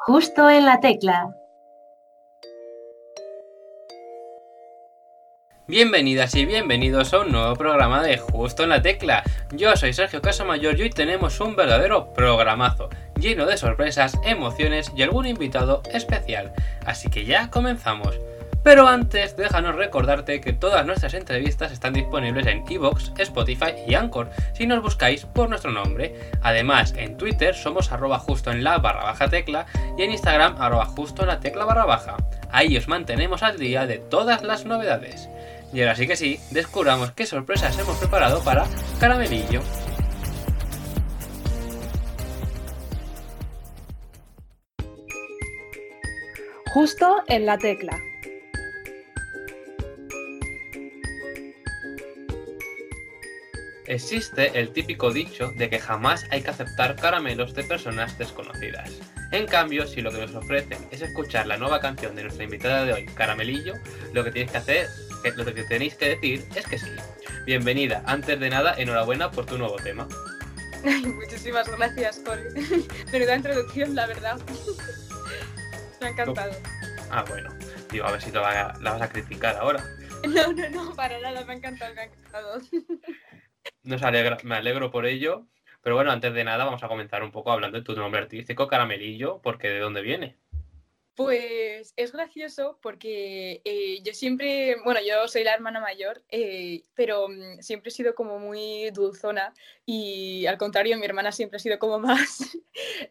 Justo en la tecla. Bienvenidas y bienvenidos a un nuevo programa de Justo en la Tecla. Yo soy Sergio Casamayor y hoy tenemos un verdadero programazo, lleno de sorpresas, emociones y algún invitado especial. Así que ya comenzamos. Pero antes, déjanos recordarte que todas nuestras entrevistas están disponibles en Evox, Spotify y Anchor, si nos buscáis por nuestro nombre. Además, en Twitter somos arroba en la barra baja tecla y en Instagram arroba barra baja. Ahí os mantenemos al día de todas las novedades. Y ahora sí que sí, descubramos qué sorpresas hemos preparado para Caramelillo. Justo en la tecla. Existe el típico dicho de que jamás hay que aceptar caramelos de personas desconocidas. En cambio, si lo que nos ofrecen es escuchar la nueva canción de nuestra invitada de hoy, Caramelillo, lo que tienes que hacer, eh, lo que tenéis que decir es que sí. Bienvenida, antes de nada, enhorabuena por tu nuevo tema. Ay, muchísimas gracias, Cole. Menuda introducción, la verdad. Me ha encantado. Ah, bueno, digo, a ver si te va- la vas a criticar ahora. No, no, no, para nada, me ha encantado, me ha encantado. Nos alegra, me alegro por ello. Pero bueno, antes de nada, vamos a comenzar un poco hablando de tu nombre artístico, Caramelillo, porque de dónde viene. Pues es gracioso porque eh, yo siempre, bueno, yo soy la hermana mayor, eh, pero mm, siempre he sido como muy dulzona y al contrario, mi hermana siempre ha sido como más,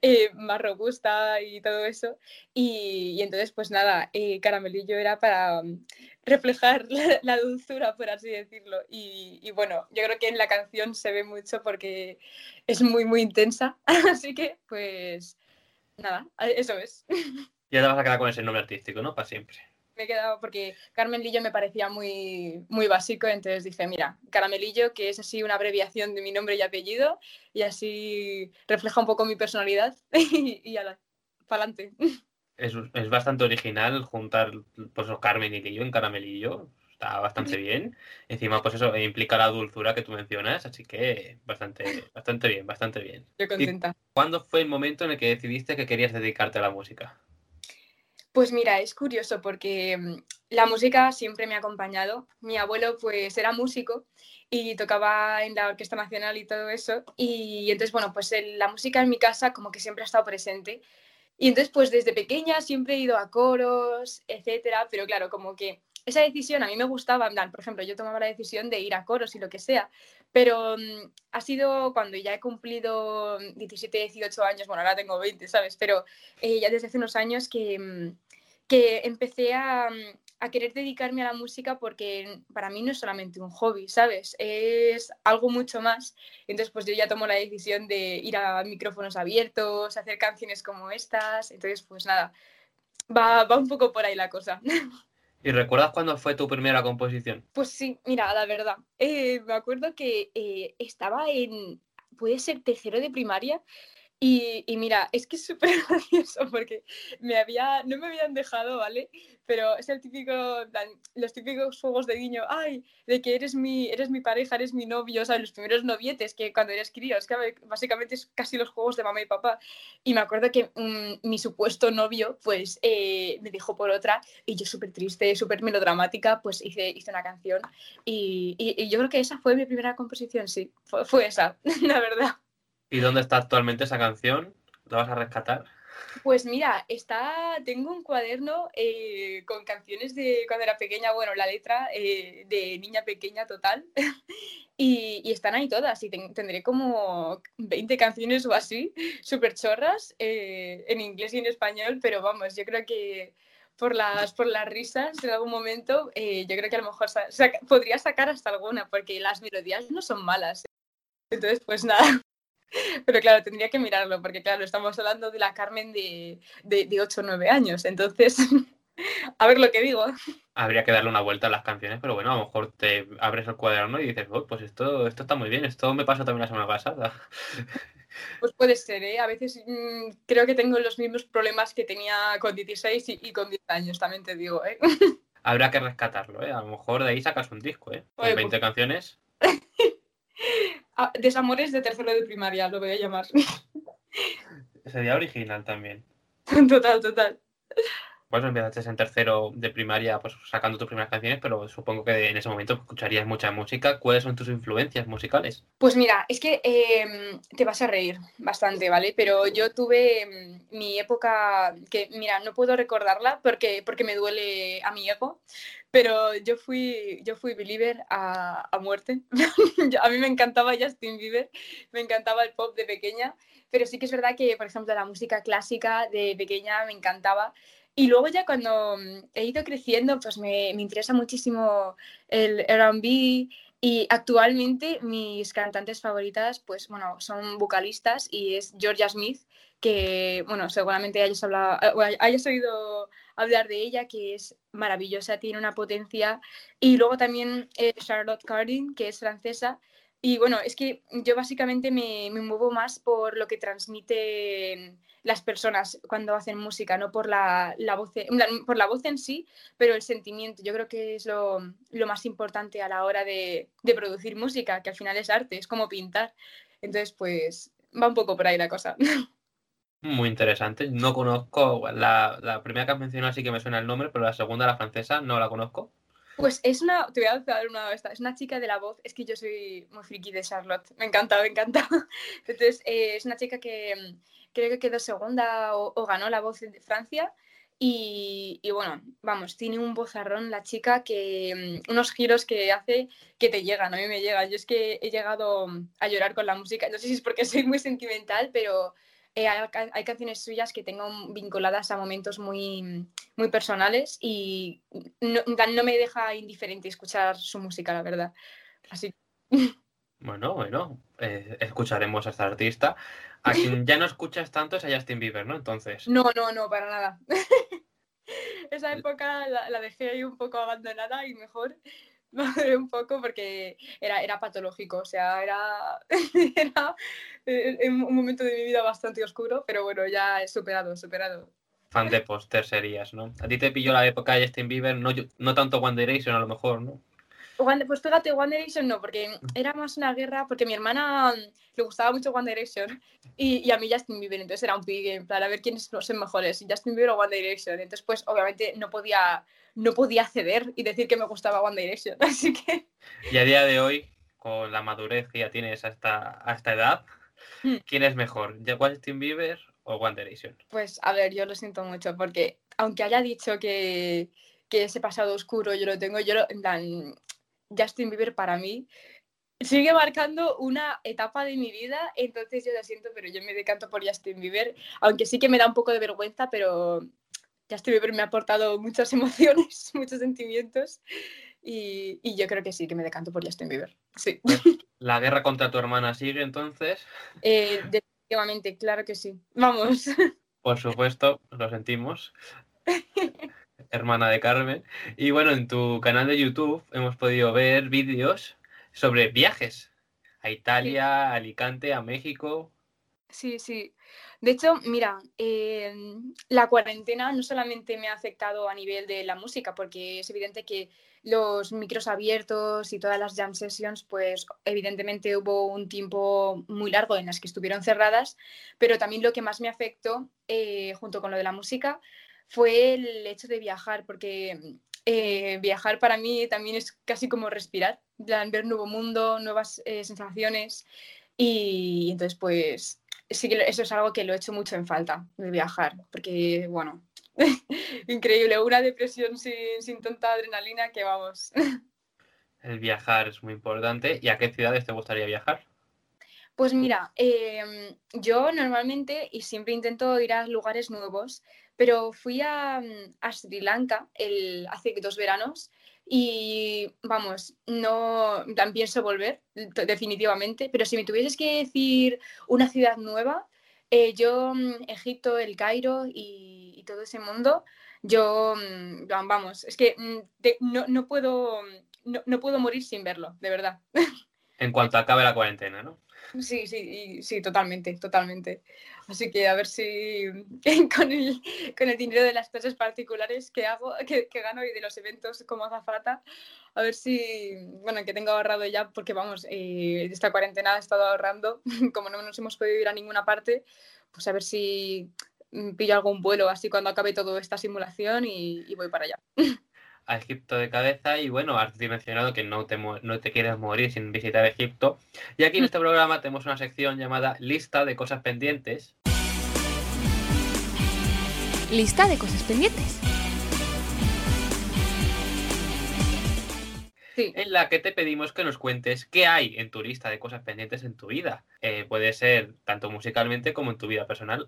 eh, más robusta y todo eso. Y, y entonces, pues nada, caramelillo era para mm, reflejar la, la dulzura, por así decirlo. Y, y bueno, yo creo que en la canción se ve mucho porque es muy, muy intensa. Así que, pues nada, eso es. Ya te vas a quedar con ese nombre artístico, ¿no? Para siempre. me he quedado porque Carmelillo me parecía muy, muy básico, entonces dije, mira, Caramelillo, que es así una abreviación de mi nombre y apellido, y así refleja un poco mi personalidad, y, y ala, pa'lante. Es, es bastante original juntar pues, Carmen y Lillo en Caramelillo. Está bastante bien. Encima, pues eso implica la dulzura que tú mencionas, así que bastante, bastante bien, bastante bien. Yo contenta. ¿Cuándo fue el momento en el que decidiste que querías dedicarte a la música? Pues mira, es curioso porque mm, la música siempre me ha acompañado. Mi abuelo pues era músico y tocaba en la Orquesta Nacional y todo eso. Y entonces, bueno, pues el- la música en mi casa como que siempre ha estado presente. Y entonces, pues desde pequeña siempre he ido a coros, etcétera, pero claro, como que esa decisión a mí me gustaba, plan, por ejemplo, yo tomaba la decisión de ir a coros y lo que sea, pero mm, ha sido cuando ya he cumplido 17, 18 años, bueno, ahora tengo 20, ¿sabes? Pero eh, ya desde hace unos años que, mm, que empecé a, mm, a querer dedicarme a la música porque para mí no es solamente un hobby, ¿sabes? Es algo mucho más. Entonces, pues yo ya tomo la decisión de ir a micrófonos abiertos, hacer canciones como estas. Entonces, pues nada, va, va un poco por ahí la cosa. ¿Y recuerdas cuándo fue tu primera composición? Pues sí, mira, la verdad. eh, me acuerdo que eh, estaba en, puede ser tercero de primaria. Y, mira, es que es súper gracioso porque me había, no me habían dejado, ¿vale? Pero es el típico, los típicos juegos de guiño, ay, de que eres mi, eres mi pareja, eres mi novio, o sea, los primeros novietes que cuando eres crío, es que básicamente es casi los juegos de mamá y papá. Y me acuerdo que mm, mi supuesto novio, pues, eh, me dejó por otra y yo súper triste, súper melodramática, pues hice, hice una canción y, yo creo que esa fue mi primera composición, sí, fue esa, la verdad. ¿Y dónde está actualmente esa canción? ¿La vas a rescatar? Pues mira, está, tengo un cuaderno eh, con canciones de cuando era pequeña, bueno, la letra eh, de niña pequeña total, y, y están ahí todas, y ten- tendré como 20 canciones o así, súper chorras, eh, en inglés y en español, pero vamos, yo creo que por las, por las risas en algún momento, eh, yo creo que a lo mejor podría sacar hasta alguna, porque las melodías no son malas. Entonces, pues nada. Pero claro, tendría que mirarlo, porque claro, estamos hablando de la Carmen de, de, de 8 o 9 años. Entonces, a ver lo que digo. Habría que darle una vuelta a las canciones, pero bueno, a lo mejor te abres el cuaderno y dices, "Oh, pues esto, esto está muy bien, esto me pasó también la semana pasada. Pues puede ser, ¿eh? A veces mm, creo que tengo los mismos problemas que tenía con 16 y, y con 10 años, también te digo, ¿eh? Habrá que rescatarlo, ¿eh? A lo mejor de ahí sacas un disco, ¿eh? Con Oye, 20 canciones. Ah, Desamores de tercero de primaria, lo voy a llamar. Sería original también. Total, total. Pues empezaste en tercero de primaria, pues sacando tus primeras canciones, pero supongo que en ese momento escucharías mucha música. ¿Cuáles son tus influencias musicales? Pues mira, es que em, te vas a reír bastante, ¿vale? Pero yo tuve em, mi época que, mira, no puedo recordarla porque, porque me duele a mi ego, pero yo fui, yo fui believer a, a muerte. a mí me encantaba Justin Bieber, me encantaba el pop de pequeña, pero sí que es verdad que, por ejemplo, la música clásica de pequeña me encantaba. Y luego ya cuando mm, he ido creciendo, pues me, me interesa muchísimo el RB y actualmente mis cantantes favoritas, pues bueno, son vocalistas y es Georgia Smith, que bueno, seguramente hayas, hablado, eh, hayas oído hablar de ella, que es maravillosa, tiene una potencia. Y luego también eh, Charlotte Cardin, que es francesa. Y bueno, es que yo básicamente me, me muevo más por lo que transmite las personas cuando hacen música, no por la, voz, por la voz en sí, pero el sentimiento. Yo creo que es lo, más importante a la hora de, producir música, que al final es arte, es como pintar. Entonces, pues va un poco por ahí la cosa. Muy interesante. No conozco la, la primera que has mencionado, sí que me suena el nombre, pero la segunda, la francesa, no la conozco. Pues es una, te voy a dar una esta, es una chica de la voz, es que yo soy muy friki de Charlotte, me encanta, me encanta. Entonces, eh, es una chica que, creo que quedó segunda o, ganó la voz de Francia. Y, bueno, vamos, tiene un vozarrón la chica que mm, unos giros que hace que te llegan, a mí me llega. Yo es que he llegado a llorar con la música, no sé si es porque soy muy sentimental, pero eh, hay, canciones suyas que tengo vinculadas a momentos muy, muy personales y no, no me deja indiferente escuchar su música, la verdad. Así. Bueno, bueno, eh, escucharemos a esta artista. A quien ya no escuchas tanto es a Justin Bieber, ¿no? Entonces. No, no, no, para nada. Esa época la, dejé ahí un poco abandonada y mejor un poco porque era, era patológico, o sea, era, era eh, un momento de mi vida bastante oscuro, pero bueno, ya he superado, superado. Fan de póster serías, ¿no? A ti te pilló la época de Justin Bieber, no, no tanto One Direction a lo mejor, ¿no? Pues fíjate, One Direction no, porque era más una guerra, porque a mi hermana le gustaba mucho One Direction y, a mí Justin Bieber, entonces era un pique, en plan, a ver quiénes son mejores, Justin Bieber o One Direction. Entonces, pues obviamente no podía, no podía ceder y decir que me gustaba One Direction, así que... Y a día de hoy, con la madurez que ya tienes a esta, a esta edad, hmm. ¿quién es mejor, Justin Bieber o One Direction? Pues a ver, yo lo siento mucho, porque aunque haya dicho que, que ese pasado oscuro yo lo tengo, yo lo, en plan, Justin Bieber para mí sigue marcando una etapa de mi vida, entonces yo lo siento, pero yo me decanto por Justin Bieber, aunque sí que me da un poco de vergüenza, pero Justin Bieber me ha aportado muchas emociones, muchos sentimientos y, yo creo que sí, que me decanto por Justin Bieber. Sí. Pues, ¿La guerra contra tu hermana sigue entonces? Eh, definitivamente, claro que sí. Vamos. Por supuesto, lo sentimos. hermana de Carmen. Y bueno, en tu canal de YouTube hemos podido ver vídeos sobre viajes a Italia, a Alicante, a México. Sí, sí. De hecho, mira, em, la cuarentena no solamente me ha afectado a nivel de la música, porque es evidente que los micros abiertos y todas las jam sessions, pues evidentemente hubo un tiempo muy largo en las que estuvieron cerradas, pero también lo que más me afectó, eh, junto con lo de la música, fue el hecho de viajar, porque eh, viajar para mí también es casi como respirar, ver nuevo mundo, nuevas eh, sensaciones. Y entonces, pues sí que eso es algo que lo he hecho mucho en falta, de viajar, porque, bueno, increíble, una depresión sin, sin tanta adrenalina que vamos. El viajar es muy importante. ¿Y a qué ciudades te gustaría viajar? Pues mira, em, yo normalmente y siempre intento ir a lugares nuevos, pero fui a, mm, Sri Lanka hace dos veranos y vamos, no pienso volver definitivamente, pero si me tuvieses que decir una ciudad nueva, eh, yo mm, Egipto, el Cairo y, todo ese mundo, yo mm, vamos, es que no, no, puedo, no, no puedo morir sin verlo, de verdad. En cuanto acabe la cuarentena, ¿no? Sí, sí, sí, totalmente, totalmente. Así que a ver si con el, con el dinero de las clases particulares que hago, que, gano y de los eventos como azafata, a ver si, bueno, que tengo ahorrado ya, porque vamos, eh, esta cuarentena he estado ahorrando, como no nos hemos podido ir a ninguna parte, pues a ver si mm, pillo algún vuelo así cuando acabe toda esta simulación y, voy para allá. A Egipto de cabeza y bueno, has mencionado que no te, no te quieres morir sin visitar Egipto. Y aquí en este programa tenemos una sección llamada Lista de cosas pendientes. Lista de cosas pendientes. en la que te pedimos que nos cuentes qué hay en tu lista de cosas pendientes en tu vida. Eh, puede ser tanto musicalmente como en tu vida personal,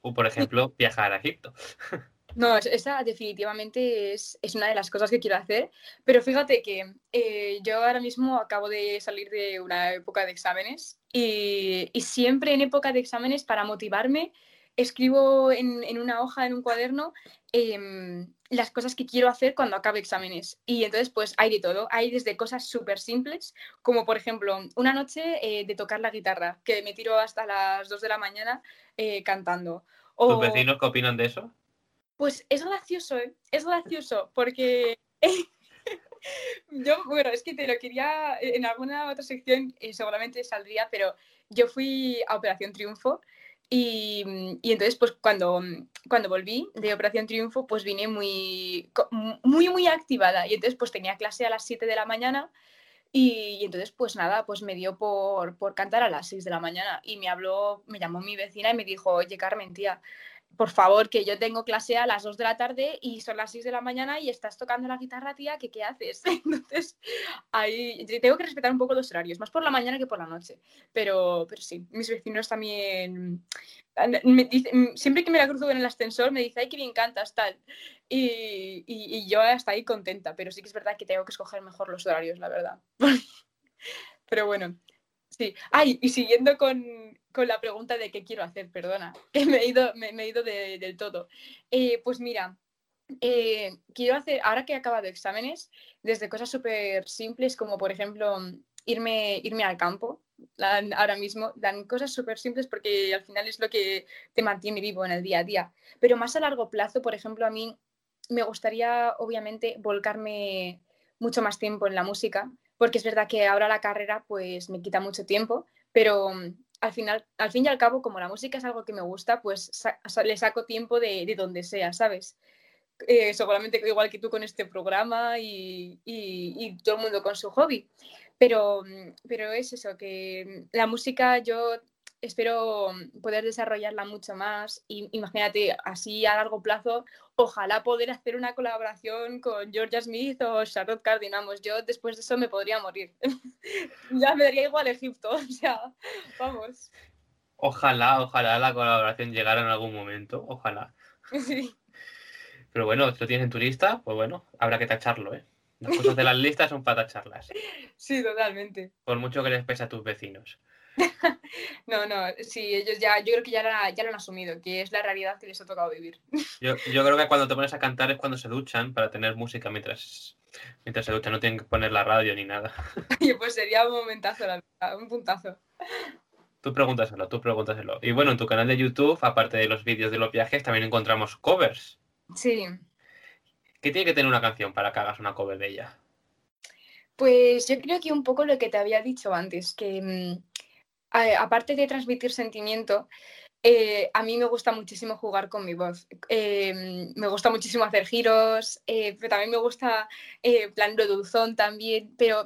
o por ejemplo, viajar a Egipto. No, esa definitivamente es, una de las cosas que quiero hacer, pero fíjate que eh, yo ahora mismo acabo de salir de una época de exámenes y, y siempre en época de exámenes para motivarme escribo en, una hoja, en un cuaderno, em, las cosas que quiero hacer cuando acabe exámenes. Y entonces, pues hay de todo. Hay desde cosas súper simples, como por ejemplo, una noche eh, de tocar la guitarra, que me tiro hasta las 2 de la mañana eh, cantando. ¿Tus vecinos qué opinan de eso? Pues es gracioso, ¿eh? Es gracioso, porque... yo, bueno, es que te lo quería, en alguna otra sección seguramente saldría, pero yo fui a Operación Triunfo y, y, entonces, pues cuando, cuando volví de Operación Triunfo, pues vine muy, muy, muy activada. Y entonces, pues tenía clase a las 7 de la mañana. Y, y entonces, pues nada, pues me dio por, por, cantar a las 6 de la mañana. Y me habló, me llamó mi vecina y me dijo, oye, Carmen, tía, por favor, que yo tengo clase a las 2 de la tarde y son las 6 de la mañana y estás tocando la guitarra, tía, ¿qué, qué haces? Entonces, ahí tengo que respetar un poco los horarios, más por la mañana que por la noche. Pero, pero sí, mis vecinos también, me siempre que me la cruzo en el ascensor, me dice, ay, qué bien cantas, tal. Y, y, y yo hasta ahí contenta, pero sí que es verdad que tengo que escoger mejor los horarios, la verdad. pero bueno, sí. Ay, y siguiendo con, con la pregunta de qué quiero hacer, perdona, que me he ido, me, he ido del todo. Eh, pues mira, eh, quiero hacer, ahora que he acabado exámenes, desde cosas súper simples como por ejemplo irme, irme al campo, ahora mismo, dan cosas súper simples porque al final es lo que te mantiene vivo en el día a día. Pero más a largo plazo, por ejemplo, a mí me gustaría obviamente volcarme mucho más tiempo en la música, porque es verdad que ahora la carrera pues me quita mucho tiempo, pero al final, al fin y al cabo, como la música es algo que me gusta, pues le saco tiempo de, donde sea, ¿sabes? Eh, seguramente igual que tú con este programa y, y, todo el mundo con su hobby. Pero, pero es eso, que la música yo espero poder desarrollarla mucho más. Y imagínate, así a largo plazo, ojalá poder hacer una colaboración con Georgia Smith o Charlotte Cardin. Vamos, yo después de eso me podría morir. ya me daría igual Egipto, o sea, vamos. Ojalá, ojalá la colaboración llegara en algún momento, ojalá. Sí. Pero bueno, si lo tienes en tu lista, pues bueno, habrá que tacharlo, ¿eh? Las cosas de las listas son para tacharlas. Sí, totalmente. Por mucho que les pese a tus vecinos. no, no, sí, ellos ya, yo creo que ya lo, ya lo han asumido, que es la realidad que les ha tocado vivir. yo, yo, creo que cuando te pones a cantar es cuando se duchan para tener música mientras, mientras se duchan, no tienen que poner la radio ni nada. pues sería un momentazo, la verdad, un puntazo. Tú pregúntaselo, tú pregúntaselo. Y bueno, en tu canal de YouTube, aparte de los vídeos de los viajes, también encontramos covers. Sí. ¿Qué tiene que tener una canción para que hagas una cover de ella? Pues yo creo que un poco lo que te había dicho antes, que mm, aparte de transmitir sentimiento, eh, a mí me gusta muchísimo jugar con mi voz. Eh, me gusta muchísimo hacer giros, eh, pero también me gusta plan lo dulzón también, pero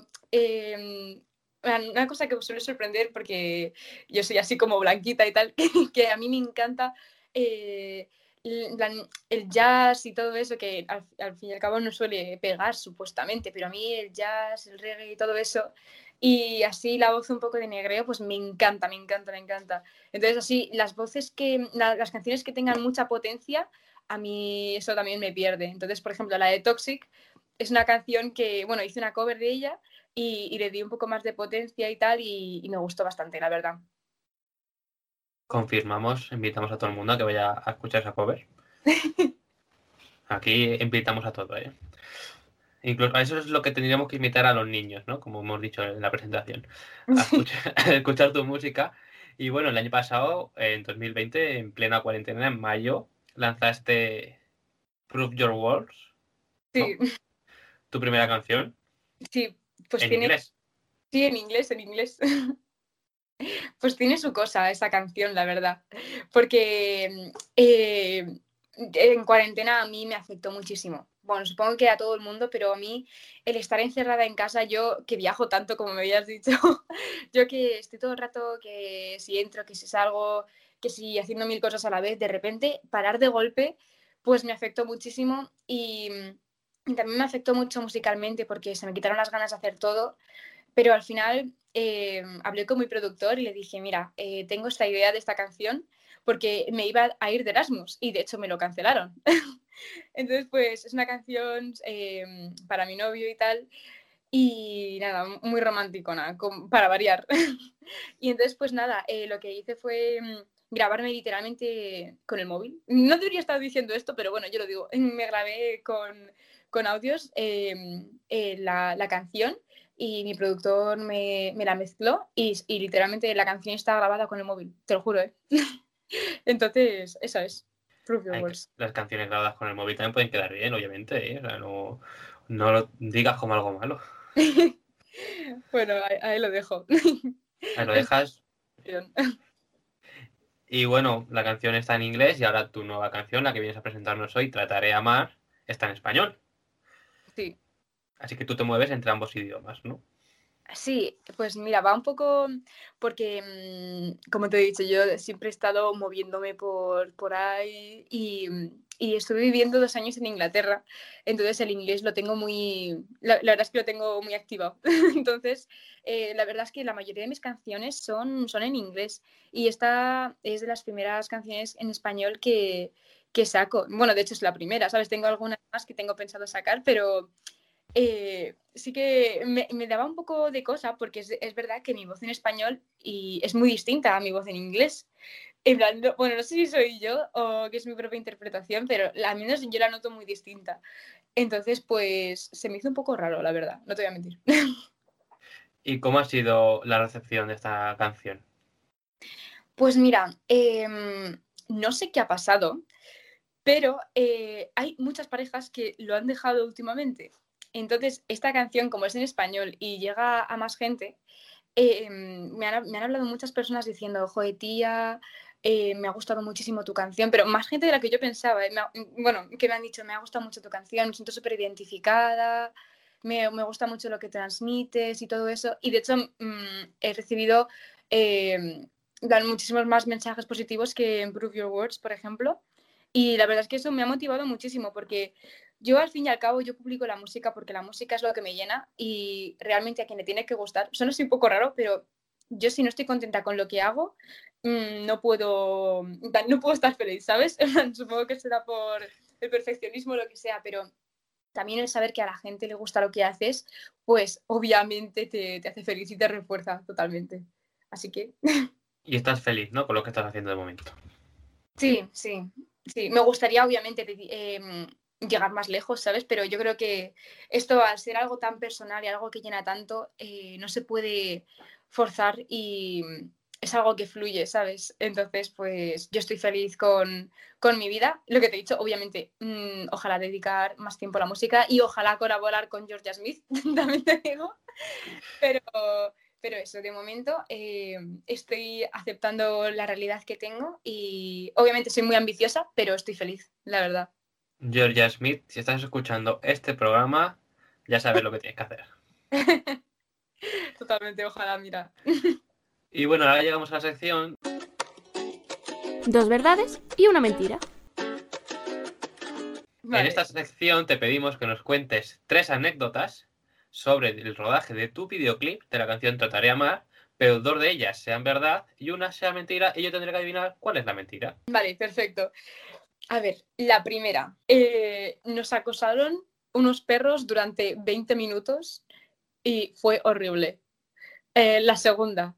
una cosa que me suele sorprender porque yo soy así como blanquita y tal, que a mí me encanta el jazz y todo eso, que al, fin y al cabo no suele pegar supuestamente, pero a mí el jazz, el reggae y todo eso y así la voz un poco de negreo, pues me encanta, me encanta, me encanta. Entonces así, las voces que, las canciones que tengan mucha potencia, a mí eso también me pierde. Entonces, por ejemplo, la de Toxic es una canción que, bueno, hice una cover de ella y, le di un poco más de potencia y tal y, me gustó bastante, la verdad. Confirmamos, invitamos a todo el mundo a que vaya a escuchar esa cover. Aquí invitamos a todo, ¿eh? Incluso, eso es lo que tendríamos que invitar a los niños, ¿no? Como hemos dicho en la presentación. A escuchar, tu música. Y bueno, el año pasado, en 2020, en plena cuarentena, en mayo, lanzaste Prove Your Words. Sí. Tu primera canción. Sí, pues ¿En inglés? Sí, en inglés, en inglés. Pues tiene su cosa esa canción, la verdad. Porque eh, en cuarentena a mí me afectó muchísimo. Bueno, supongo que a todo el mundo, pero a mí el estar encerrada en casa, yo que viajo tanto como me habías dicho, yo que estoy todo el rato, que si entro, que si salgo, que si haciendo mil cosas a la vez, de repente parar de golpe, pues me afectó muchísimo y, también me afectó mucho musicalmente porque se me quitaron las ganas de hacer todo, pero al final eh, hablé con mi productor y le dije, mira, eh, tengo esta idea de esta canción porque me iba a ir de Erasmus y de hecho me lo cancelaron. Entonces, pues es una canción eh, para mi novio y tal. Y nada, muy romántico, nada, para variar. y entonces, pues nada, eh, lo que hice fue mm, grabarme literalmente con el móvil. No debería estar diciendo esto, pero bueno, yo lo digo. Me grabé con, con audios eh, la, la, canción y mi productor me, me la mezcló y, y, literalmente la canción está grabada con el móvil, te lo juro, ¿eh? Entonces, esa es. Las canciones grabadas con el móvil también pueden quedar bien, obviamente. ¿eh? no, no lo digas como algo malo. bueno, ahí, lo dejo. Ahí lo dejas. Y bueno, la canción está en inglés y ahora tu nueva canción, la que vienes a presentarnos hoy, Trataré a Amar, está en español. Sí. Así que tú te mueves entre ambos idiomas, ¿no? Sí, pues mira, va un poco porque, mm, como te he dicho, yo siempre he estado moviéndome por, por ahí y, y estuve viviendo dos años en Inglaterra, entonces el inglés lo tengo muy, la, verdad es que lo tengo muy activado. entonces, eh, la verdad es que la mayoría de mis canciones son, son en inglés y esta es de las primeras canciones en español que, que saco. Bueno, de hecho es la primera, ¿sabes? Tengo algunas más que tengo pensado sacar, pero eh, sí que me, daba un poco de cosa porque es, verdad que mi voz en español y es muy distinta a mi voz en inglés. En plan, bueno, no sé si soy yo o que es mi propia interpretación, pero al menos yo la noto muy distinta. Entonces, pues se me hizo un poco raro, la verdad, no te voy a mentir. ¿Y cómo ha sido la recepción de esta canción? Pues mira, em, no sé qué ha pasado, pero eh, hay muchas parejas que lo han dejado últimamente. Entonces, esta canción, como es en español y llega a más gente, eh, me, han, hablado muchas personas diciendo, joder, tía, eh, me ha gustado muchísimo tu canción, pero más gente de la que yo pensaba. Eh, bueno, que me han dicho, me ha gustado mucho tu canción, me siento súper identificada, me, gusta mucho lo que transmites y todo eso. Y de hecho, mm, he recibido muchísimos más mensajes positivos que Improve Your Words, por ejemplo. Y la verdad es que eso me ha motivado muchísimo porque yo al fin y al cabo yo publico la música porque la música es lo que me llena y realmente a quien le tiene que gustar, suena así un poco raro, pero yo si no estoy contenta con lo que hago, mm, no puedo, no puedo estar feliz, ¿sabes? Supongo que será por el perfeccionismo o lo que sea, pero también el saber que a la gente le gusta lo que haces, pues obviamente te, te hace feliz y te refuerza totalmente. Así que... Y estás feliz, ¿no? Con lo que estás haciendo de momento. Sí, sí, sí. Me gustaría, obviamente, eh, llegar más lejos, ¿sabes? Pero yo creo que esto, al ser algo tan personal y algo que llena tanto, eh, no se puede forzar y es algo que fluye, ¿sabes? Entonces, pues yo estoy feliz con, mi vida. Lo que te he dicho, obviamente, mm, ojalá dedicar más tiempo a la música y ojalá colaborar con Georgia Smith, también te digo. Pero, pero eso, de momento eh, estoy aceptando la realidad que tengo y obviamente soy muy ambiciosa, pero estoy feliz, la verdad. Georgia Smith, si estás escuchando este programa, ya sabes lo que tienes que hacer. Totalmente, ojalá, mira. Y bueno, ahora llegamos a la sección. Dos verdades y una mentira. En esta sección te pedimos que nos cuentes tres anécdotas sobre el rodaje de tu videoclip de la canción Trataré a Amar, pero dos de ellas sean verdad y una sea mentira y yo tendré que adivinar cuál es la mentira. Vale, perfecto. A ver, la primera. Eh, nos acosaron unos perros durante 20 minutos y fue horrible. Eh, la segunda,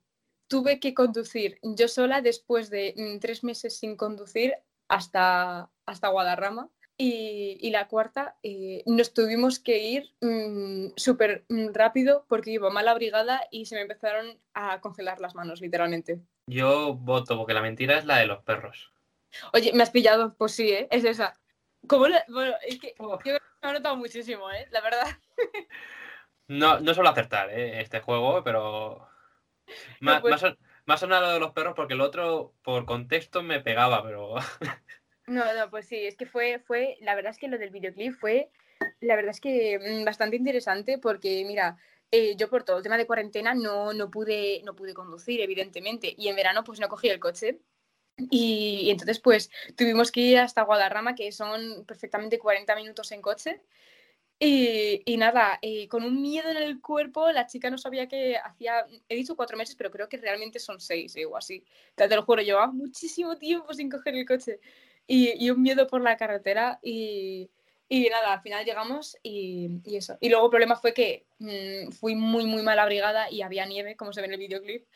tuve que conducir yo sola después de mm, tres meses sin conducir hasta, hasta Guadarrama. Y, la cuarta, eh, nos tuvimos que ir mm, súper mm, rápido porque iba mala brigada y se me empezaron a congelar las manos, literalmente. Yo voto porque la mentira es la de los perros. Oye, me has pillado, pues sí, ¿eh? es esa. Bueno, es que yo me ha notado muchísimo, ¿eh? La verdad. No, no suelo acertar, ¿eh? Este juego, pero... Me, Me ha sonado de los perros porque el otro, por contexto, me pegaba, pero. No, no, pues sí, es que fue, fue, la verdad es que lo del videoclip fue, la verdad es que mm, bastante interesante porque, mira, eh, yo por todo el tema de cuarentena no, no, pude, no pude conducir, evidentemente, y en verano pues no cogí el coche. Y, entonces pues tuvimos que ir hasta Guadarrama, que son perfectamente 40 minutos en coche. Y, y nada, eh, con un miedo en el cuerpo, la chica no sabía que hacía, he dicho cuatro meses, pero creo que realmente son seis eh, o así. Te, lo juro, llevaba muchísimo tiempo sin coger el coche y, y un miedo por la carretera y, y nada, al final llegamos y, y, eso. Y luego el problema fue que mmm, fui muy, muy mal abrigada y había nieve, como se ve en el videoclip,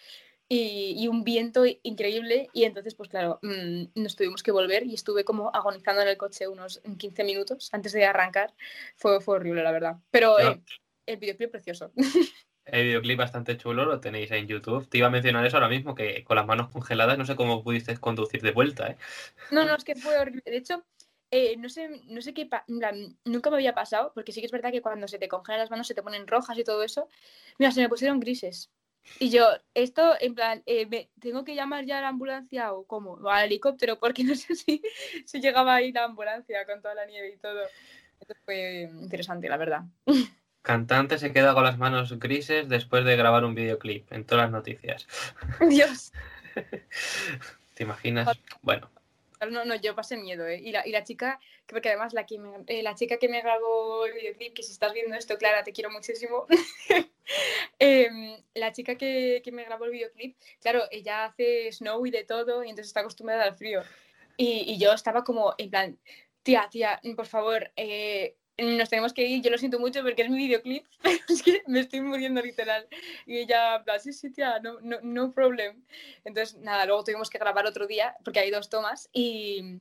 y, y un viento increíble. Y entonces, pues claro, mmm, nos tuvimos que volver y estuve como agonizando en el coche unos 15 minutos antes de arrancar. Fue, fue horrible, la verdad. Pero eh, el videoclip precioso. El videoclip bastante chulo, lo tenéis en YouTube. Te iba a mencionar eso ahora mismo, que con las manos congeladas no sé cómo pudiste conducir de vuelta. ¿eh? No, no, es que fue horrible. De hecho, eh, no, sé, no sé qué, nunca me había pasado, porque sí que es verdad que cuando se te congelan las manos se te ponen rojas y todo eso. Mira, se me pusieron grises. Y yo, esto, en plan, eh, me, ¿tengo que llamar ya a la ambulancia o cómo? O al helicóptero, porque no sé si, si llegaba ahí la ambulancia con toda la nieve y todo. Esto fue interesante, la verdad. Cantante se queda con las manos grises después de grabar un videoclip en todas las noticias. Dios. ¿Te imaginas? Bueno. No, no, yo pasé miedo, ¿eh? Y la, y la chica, porque además la, que eh, la chica que me grabó el videoclip, que si estás viendo esto, Clara, te quiero muchísimo. eh, la chica que, que, me grabó el videoclip, claro, ella hace snow y de todo, y entonces está acostumbrada al frío. Y, y yo estaba como, en plan, tía, tía, por favor, eh, nos tenemos que ir, yo lo siento mucho porque es mi videoclip, pero es que me estoy muriendo literal. Y ella, sí, sí, tía, no, no, no problem. Entonces, nada, luego tuvimos que grabar otro día porque hay dos tomas y,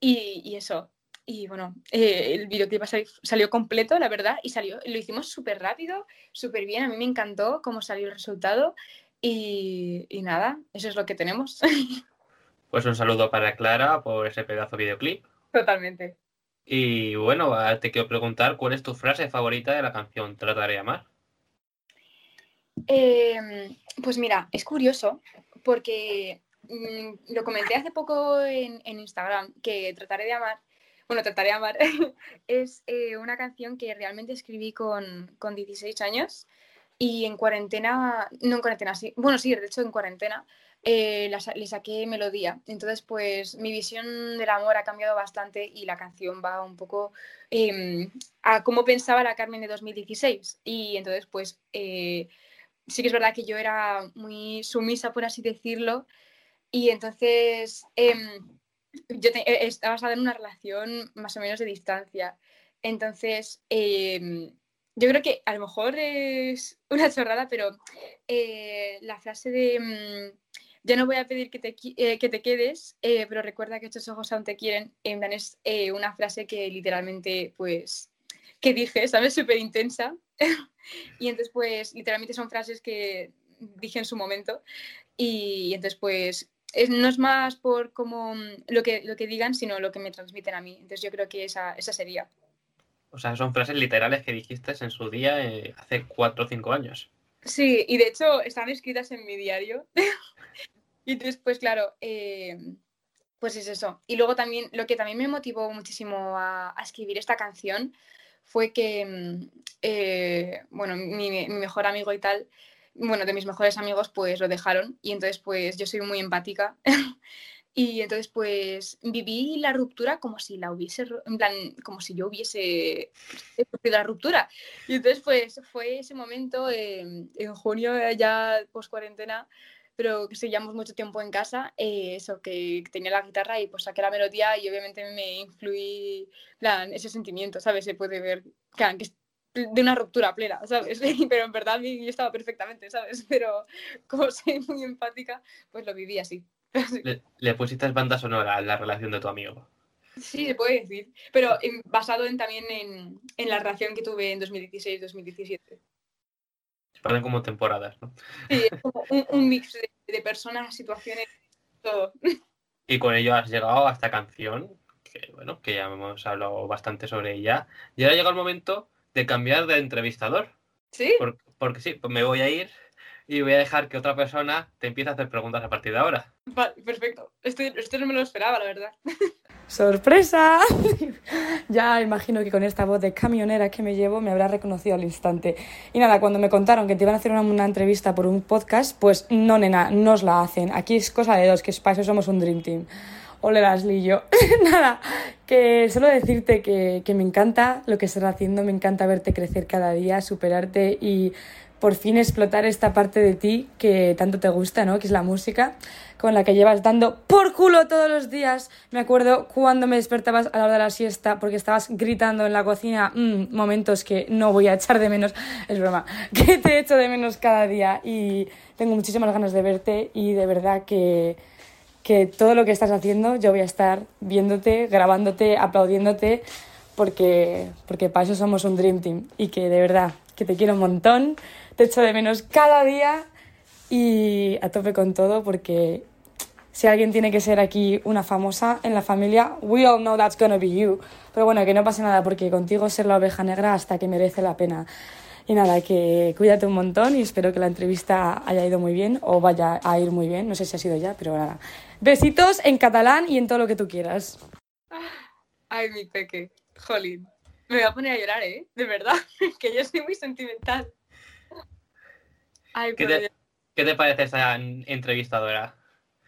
y, y eso. Y bueno, eh, el videoclip salió, completo, la verdad, y salió, lo hicimos súper rápido, súper bien, a mí me encantó cómo salió el resultado. Y, y nada, eso es lo que tenemos. Pues un saludo para Clara por ese pedazo de videoclip. Totalmente. Y bueno, te quiero preguntar cuál es tu frase favorita de la canción Trataré de amar. Eh, pues mira, es curioso porque mmm, lo comenté hace poco en, en, Instagram que Trataré de amar, bueno, Trataré de amar es eh, una canción que realmente escribí con, con 16 años y en cuarentena, no en cuarentena, sí, bueno, sí, de hecho en cuarentena eh, la, le saqué melodía. Entonces, pues mi visión del amor ha cambiado bastante y la canción va un poco eh, a cómo pensaba la Carmen de 2016. Y entonces, pues eh, sí que es verdad que yo era muy sumisa, por así decirlo. Y entonces em, yo te, estaba basada en una relación más o menos de distancia. Entonces, em, yo creo que a lo mejor es una chorrada, pero eh, la frase de yo no voy a pedir que te, eh, que te quedes, eh, pero recuerda que estos ojos aún te quieren. En plan, es eh, una frase que literalmente, pues, que dije, ¿sabes? Súper intensa. y entonces, pues, literalmente son frases que dije en su momento. Y, entonces, pues, es, no es más por como lo que, lo que digan, sino lo que me transmiten a mí. Entonces, yo creo que esa, esa sería. O sea, son frases literales que dijiste en su día hace cuatro o cinco años. Sí, y de hecho están escritas en mi diario. Y después, claro, eh, pues es eso. Y luego también, lo que también me motivó muchísimo a, escribir esta canción fue que, mm, eh, bueno, mi, mi, mejor amigo y tal, bueno, de mis mejores amigos, pues lo dejaron. Y entonces, pues yo soy muy empática. y entonces, pues viví la ruptura como si la hubiese, en plan, como si yo hubiese sufrido la ruptura. Y entonces, pues fue ese momento, eh, en junio, ya post cuarentena, pero que seguíamos mucho tiempo en casa, eh, eso, que tenía la guitarra y pues saqué la melodía y obviamente me influí, plan, ese sentimiento, ¿sabes? Se puede ver, claro, que es de una ruptura plena, ¿sabes? Pero en verdad yo estaba perfectamente, ¿sabes? Pero como soy muy empática, pues lo viví así. Le, le pusiste banda sonora a la relación de tu amigo. Sí, se puede decir, pero en, basado en, también en, en la relación que tuve en 2016-2017 pasan como temporadas, ¿no? Sí, es como un, un mix de, de, personas, situaciones, todo. Y con ello has llegado a esta canción, que bueno, que ya hemos hablado bastante sobre ella. Y ahora llega el momento de cambiar de entrevistador. ¿Sí? Por, porque sí, pues me voy a ir y voy a dejar que otra persona te empiece a hacer preguntas a partir de ahora. Vale, perfecto. Esto, esto no me lo esperaba, la verdad. ¡Sorpresa! ya imagino que con esta voz de camionera que me llevo me habrá reconocido al instante. Y nada, cuando me contaron que te iban a hacer una, una entrevista por un podcast, pues no, nena, no os la hacen. Aquí es cosa de dos, que es para eso somos un Dream Team. Ole Leslie yo. Nada, que solo decirte que, que, me encanta lo que estás haciendo, me encanta verte crecer cada día, superarte y por fin explotar esta parte de ti que tanto te gusta, ¿no? Que es la música, con la que llevas dando por culo todos los días. Me acuerdo cuando me despertabas a la hora de la siesta porque estabas gritando en la cocina, mmm, momentos que no voy a echar de menos, es broma, que te echo de menos cada día y tengo muchísimas ganas de verte y de verdad que que todo lo que estás haciendo yo voy a estar viéndote, grabándote, aplaudiéndote, porque, porque para eso somos un Dream Team y que de verdad que te quiero un montón, te echo de menos cada día y a tope con todo porque si alguien tiene que ser aquí una famosa en la familia, we all know that's gonna be you. Pero bueno, que no pase nada porque contigo ser la oveja negra hasta que merece la pena. Y nada, que cuídate un montón y espero que la entrevista haya ido muy bien o vaya a ir muy bien. No sé si ha sido ya, pero nada. Besitos en catalán y en todo lo que tú quieras. Ay, mi peque, jolín. Me voy a poner a llorar, ¿eh? De verdad, que yo soy muy sentimental. Ay, ¿Qué, te, ¿Qué, te, parece esa entrevistadora?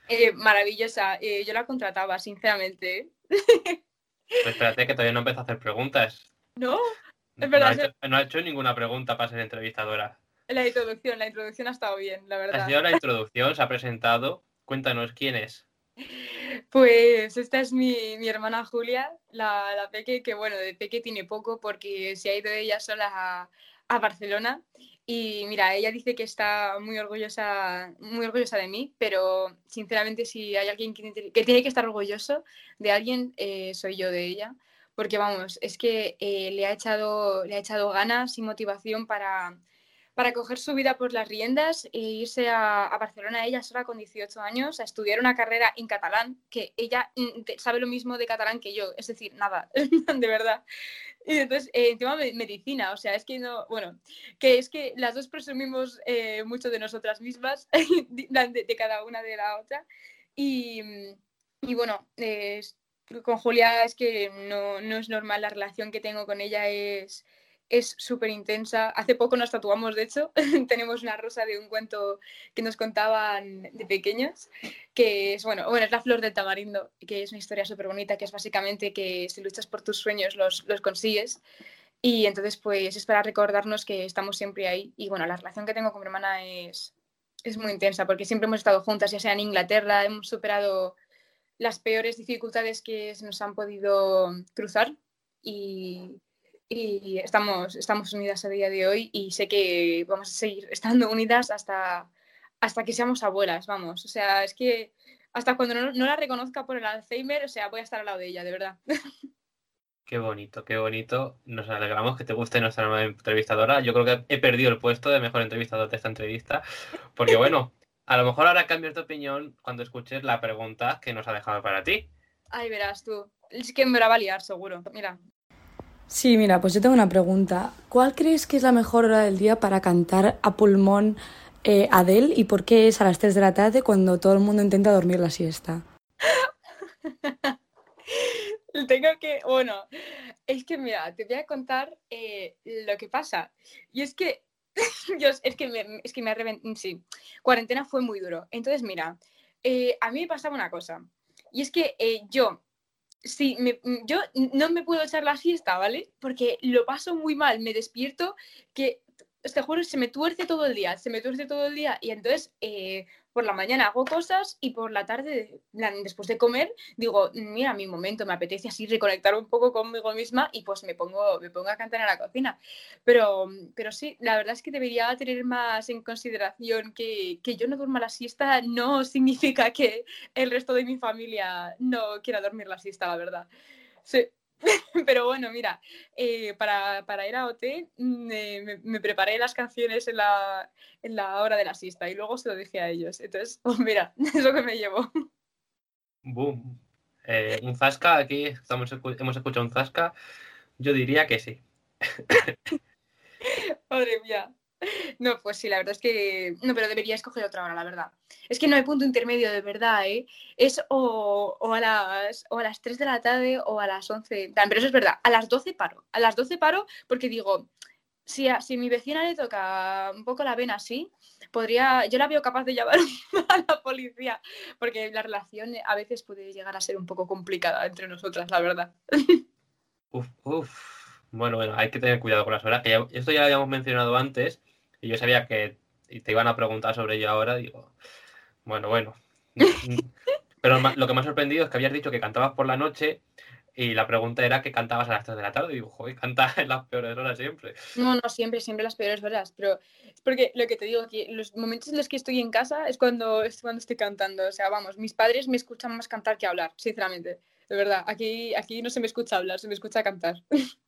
Eh, maravillosa. Eh, yo la contrataba, sinceramente. Pues espérate, que todavía no empezó a hacer preguntas. No, es verdad. No ha, hecho, no ha hecho ninguna pregunta para ser entrevistadora. La introducción, la introducción ha estado bien, la verdad. Ha sido la introducción, se ha presentado. Cuéntanos quién es. Pues esta es mi, mi hermana Julia, la, la, Peque, que bueno, de Peque tiene poco porque se ha ido ella sola a, Barcelona. Y mira, ella dice que está muy orgullosa, muy orgullosa de mí, pero sinceramente si hay alguien que, que tiene que estar orgulloso de alguien, eh, soy yo de ella. Porque vamos, es que eh, le, ha echado, le ha echado ganas y motivación para, para coger su vida por las riendas e irse a, Barcelona ella sola con 18 años a estudiar una carrera en catalán, que ella mm, sabe lo mismo de catalán que yo, es decir, nada, de verdad. Y entonces, eh, encima medicina, o sea, es que no, bueno, que es que las dos presumimos eh, mucho de nosotras mismas, de, de, cada una de la otra. Y, y bueno, eh, con Julia es que no, no es normal, la relación que tengo con ella es es súper intensa. Hace poco nos tatuamos, de hecho, tenemos una rosa de un cuento que nos contaban de pequeños, que es, bueno, bueno, es la flor del tamarindo, que es una historia súper bonita, que es básicamente que si luchas por tus sueños los, los consigues. Y entonces, pues es para recordarnos que estamos siempre ahí. Y bueno, la relación que tengo con mi hermana es, es muy intensa, porque siempre hemos estado juntas, ya sea en Inglaterra, hemos superado las peores dificultades que se nos han podido cruzar. Y, y estamos, estamos unidas a día de hoy y sé que vamos a seguir estando unidas hasta, hasta que seamos abuelas, vamos. O sea, es que hasta cuando no, no, la reconozca por el Alzheimer, o sea, voy a estar al lado de ella, de verdad. Qué bonito, qué bonito. Nos alegramos que te guste nuestra nueva entrevistadora. Yo creo que he perdido el puesto de mejor entrevistador de esta entrevista, porque bueno, a lo mejor ahora cambias de opinión cuando escuches la pregunta que nos ha dejado para ti. Ay, verás tú. Es que me la va a liar, seguro. Mira, Sí, mira, pues yo tengo una pregunta. ¿Cuál crees que es la mejor hora del día para cantar a pulmón eh, Adele y por qué es a las 3 de la tarde cuando todo el mundo intenta dormir la siesta? tengo que, bueno, es que mira, te voy a contar eh, lo que pasa. Y es que, yo, es que me, es que me reventado, sí, cuarentena fue muy duro. Entonces, mira, eh, a mí me pasaba una cosa. Y es que eh, yo sí, mm, yo no me puedo echar la siesta, ¿vale? Porque lo paso muy mal, me despierto que, te juro, se me tuerce todo el día, se me tuerce todo el día y entonces eh, por la mañana hago cosas y por la tarde, después de comer, digo, mira, mi momento, me apetece así reconectar un poco conmigo misma y pues me pongo, me pongo a cantar en la cocina. Pero, pero sí, la verdad es que debería tener más en consideración que, que yo no duerma la siesta no significa que el resto de mi familia no quiera dormir la siesta, la verdad. Sí. Pero bueno, mira, eh, para, para, ir a OT me, me, me, preparé las canciones en la, en la hora de la siesta y luego se lo dije a ellos. Entonces, pues mira, es lo que me llevo. Boom. Eh, un zasca, aquí estamos, hemos escuchado un zasca. Yo diría que sí. Madre mía. No, pues sí, la verdad es que. No, pero debería escoger otra hora, la verdad. Es que no hay punto intermedio, de verdad, ¿eh? Es o, o a, las, o a las 3 de la tarde o a las 11. Pero eso es verdad, a las 12 paro. A las 12 paro porque digo, si a, si mi vecina le toca un poco la vena así, podría. Yo la veo capaz de llamar a la policía, porque la relación a veces puede llegar a ser un poco complicada entre nosotras, la verdad. Uf, uf. Bueno, bueno, hay que tener cuidado con las horas, esto ya lo habíamos mencionado antes, y yo sabía que te iban a preguntar sobre ello ahora, digo, bueno, bueno. Pero lo que me ha sorprendido es que habías dicho que cantabas por la noche, y la pregunta era que cantabas a las 3 de la tarde, y digo, joder, cantas en las peores horas siempre. No, no, siempre, siempre las peores horas, pero es porque lo que te digo, que los momentos en los que estoy en casa es cuando, es cuando estoy cantando. O sea, vamos, mis padres me escuchan más cantar que hablar, sinceramente. De verdad, aquí, aquí no se me escucha hablar, se me escucha cantar.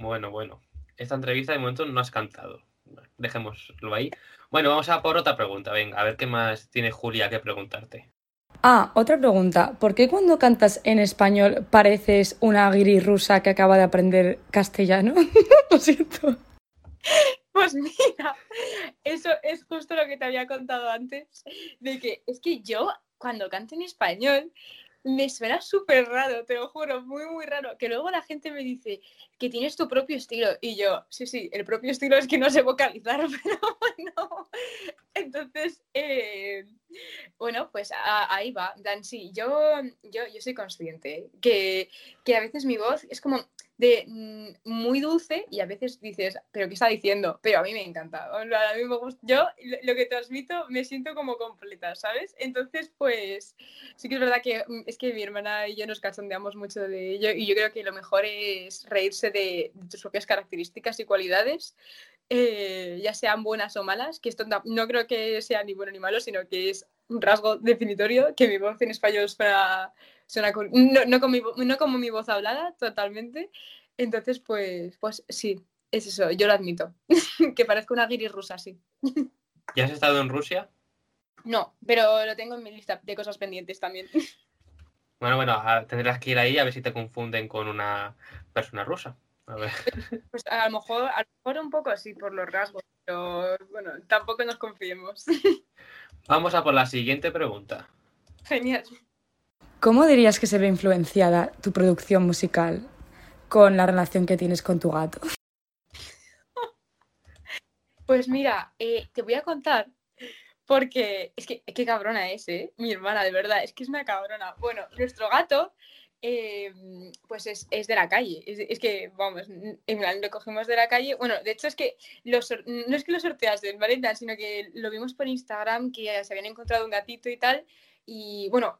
Bueno, bueno. Esta entrevista de momento no has cantado. Dejémoslo ahí. Bueno, vamos a por otra pregunta. Venga, a ver qué más tiene Julia que preguntarte. Ah, otra pregunta. ¿Por qué cuando cantas en español pareces una guiri rusa que acaba de aprender castellano? Lo siento. Pues mira, eso es justo lo que te había contado antes, de que es que yo cuando canto en español me suena súper raro, te lo juro, muy, muy raro, que luego la gente me dice que tienes tu propio estilo y yo, sí, sí, el propio estilo es que no sé vocalizar, pero bueno, entonces, eh, bueno, pues ahí va, Dan, sí, yo, yo, yo soy consciente que, que a veces mi voz es como de mm, muy dulce y a veces dices, pero ¿qué está diciendo? Pero a mí me encanta. a mí me gusta. Yo lo que transmito me siento como completa, ¿sabes? Entonces, pues sí que es verdad que mm, es que mi hermana y yo nos cachondeamos mucho de ello y yo creo que lo mejor es reírse de, tus propias características y cualidades. eh, ya sean buenas o malas, que esto no, creo que sea ni bueno ni malo, sino que es un rasgo definitorio, que mi voz en español suena, suena no, no con mi no como mi voz hablada, totalmente. Entonces, pues, pues sí, es eso, yo lo admito. que parezco una guiri rusa, sí. ¿Ya has estado en Rusia? No, pero lo tengo en mi lista de cosas pendientes también. Bueno, bueno, a- tendrás que ir ahí a ver si te confunden con una persona rusa. A ver. Pues a lo mejor, a lo mejor un poco sí por los rasgos, pero bueno, tampoco nos confiemos. Vamos a por la siguiente pregunta. Genial. ¿Cómo dirías que se ve influenciada tu producción musical con la relación que tienes con tu gato? Pues mira, eh, te voy a contar, porque es que qué cabrona es, ¿eh? Mi hermana, de verdad, es que es una cabrona. Bueno, nuestro gato, eh, pues es, es de la calle. Es, que, vamos, lo cogimos de la calle. Bueno, de hecho es que no es que lo sorteasen, ¿vale? Tal, Sino que lo vimos por Instagram, que se habían encontrado un gatito y tal. Y bueno,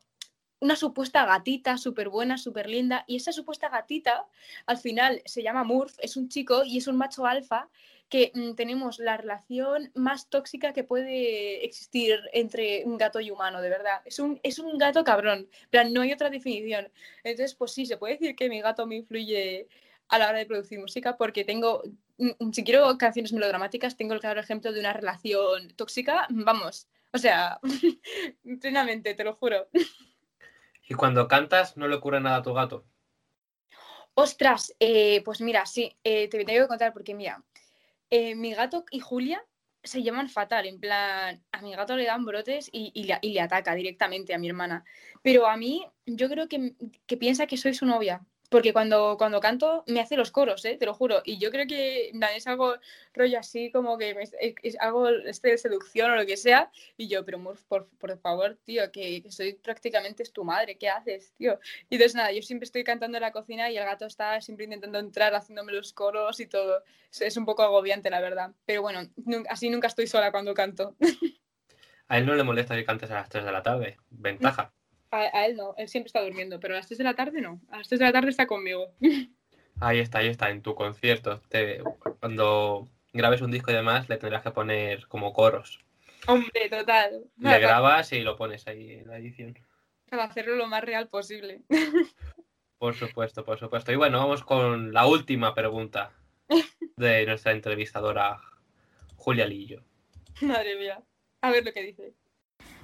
una supuesta gatita súper buena, súper linda. Y esa supuesta gatita, al final, se llama Murph, es un chico y es un macho alfa que mm, tenemos la relación más tóxica que puede existir entre un gato y humano, de verdad. Es un, es un gato cabrón, plan, no hay otra definición. Entonces, pues sí, se puede decir que mi gato me influye a la hora de producir música porque tengo, mm, si quiero canciones melodramáticas, tengo el claro ejemplo de una relación tóxica, vamos, o sea, plenamente, te lo juro. Y cuando cantas, no le ocurre nada a tu gato. Ostras, eh, pues mira, sí, eh, te tengo que contar porque mira, eh, mi gato y Julia se llaman fatal, en plan, a mi gato le dan brotes y, le, ataca directamente a mi hermana. Pero a mí, yo creo que piensa que soy su novia, porque cuando, cuando canto me hace los coros, ¿eh? te lo juro. Y yo creo que es algo rollo así, como que es, es algo este de seducción o lo que sea. Y yo, pero Murph, por, por favor, tío, que, que soy prácticamente es tu madre, ¿qué haces, tío? Y entonces nada, yo siempre estoy cantando en la cocina y el gato está siempre intentando entrar, haciéndome los coros y todo. Es, un poco agobiante, la verdad. Pero bueno, así nunca estoy sola cuando canto. A él no le molesta que cantes a las 3 de la tarde. Ventaja. A, a él no, él siempre está durmiendo, pero a las 3 de la tarde no. A las 3 de la tarde está conmigo. Ahí está, ahí está, en tu concierto. Te- cuando grabes un disco y demás, le tendrás que poner como coros. Hombre, total. Le grabas y lo pones ahí en la edición. para hacerlo lo más real posible. Por supuesto, por supuesto. Y bueno, vamos con la última pregunta de nuestra entrevistadora Julia Lillo. Madre mía. A ver lo que dice.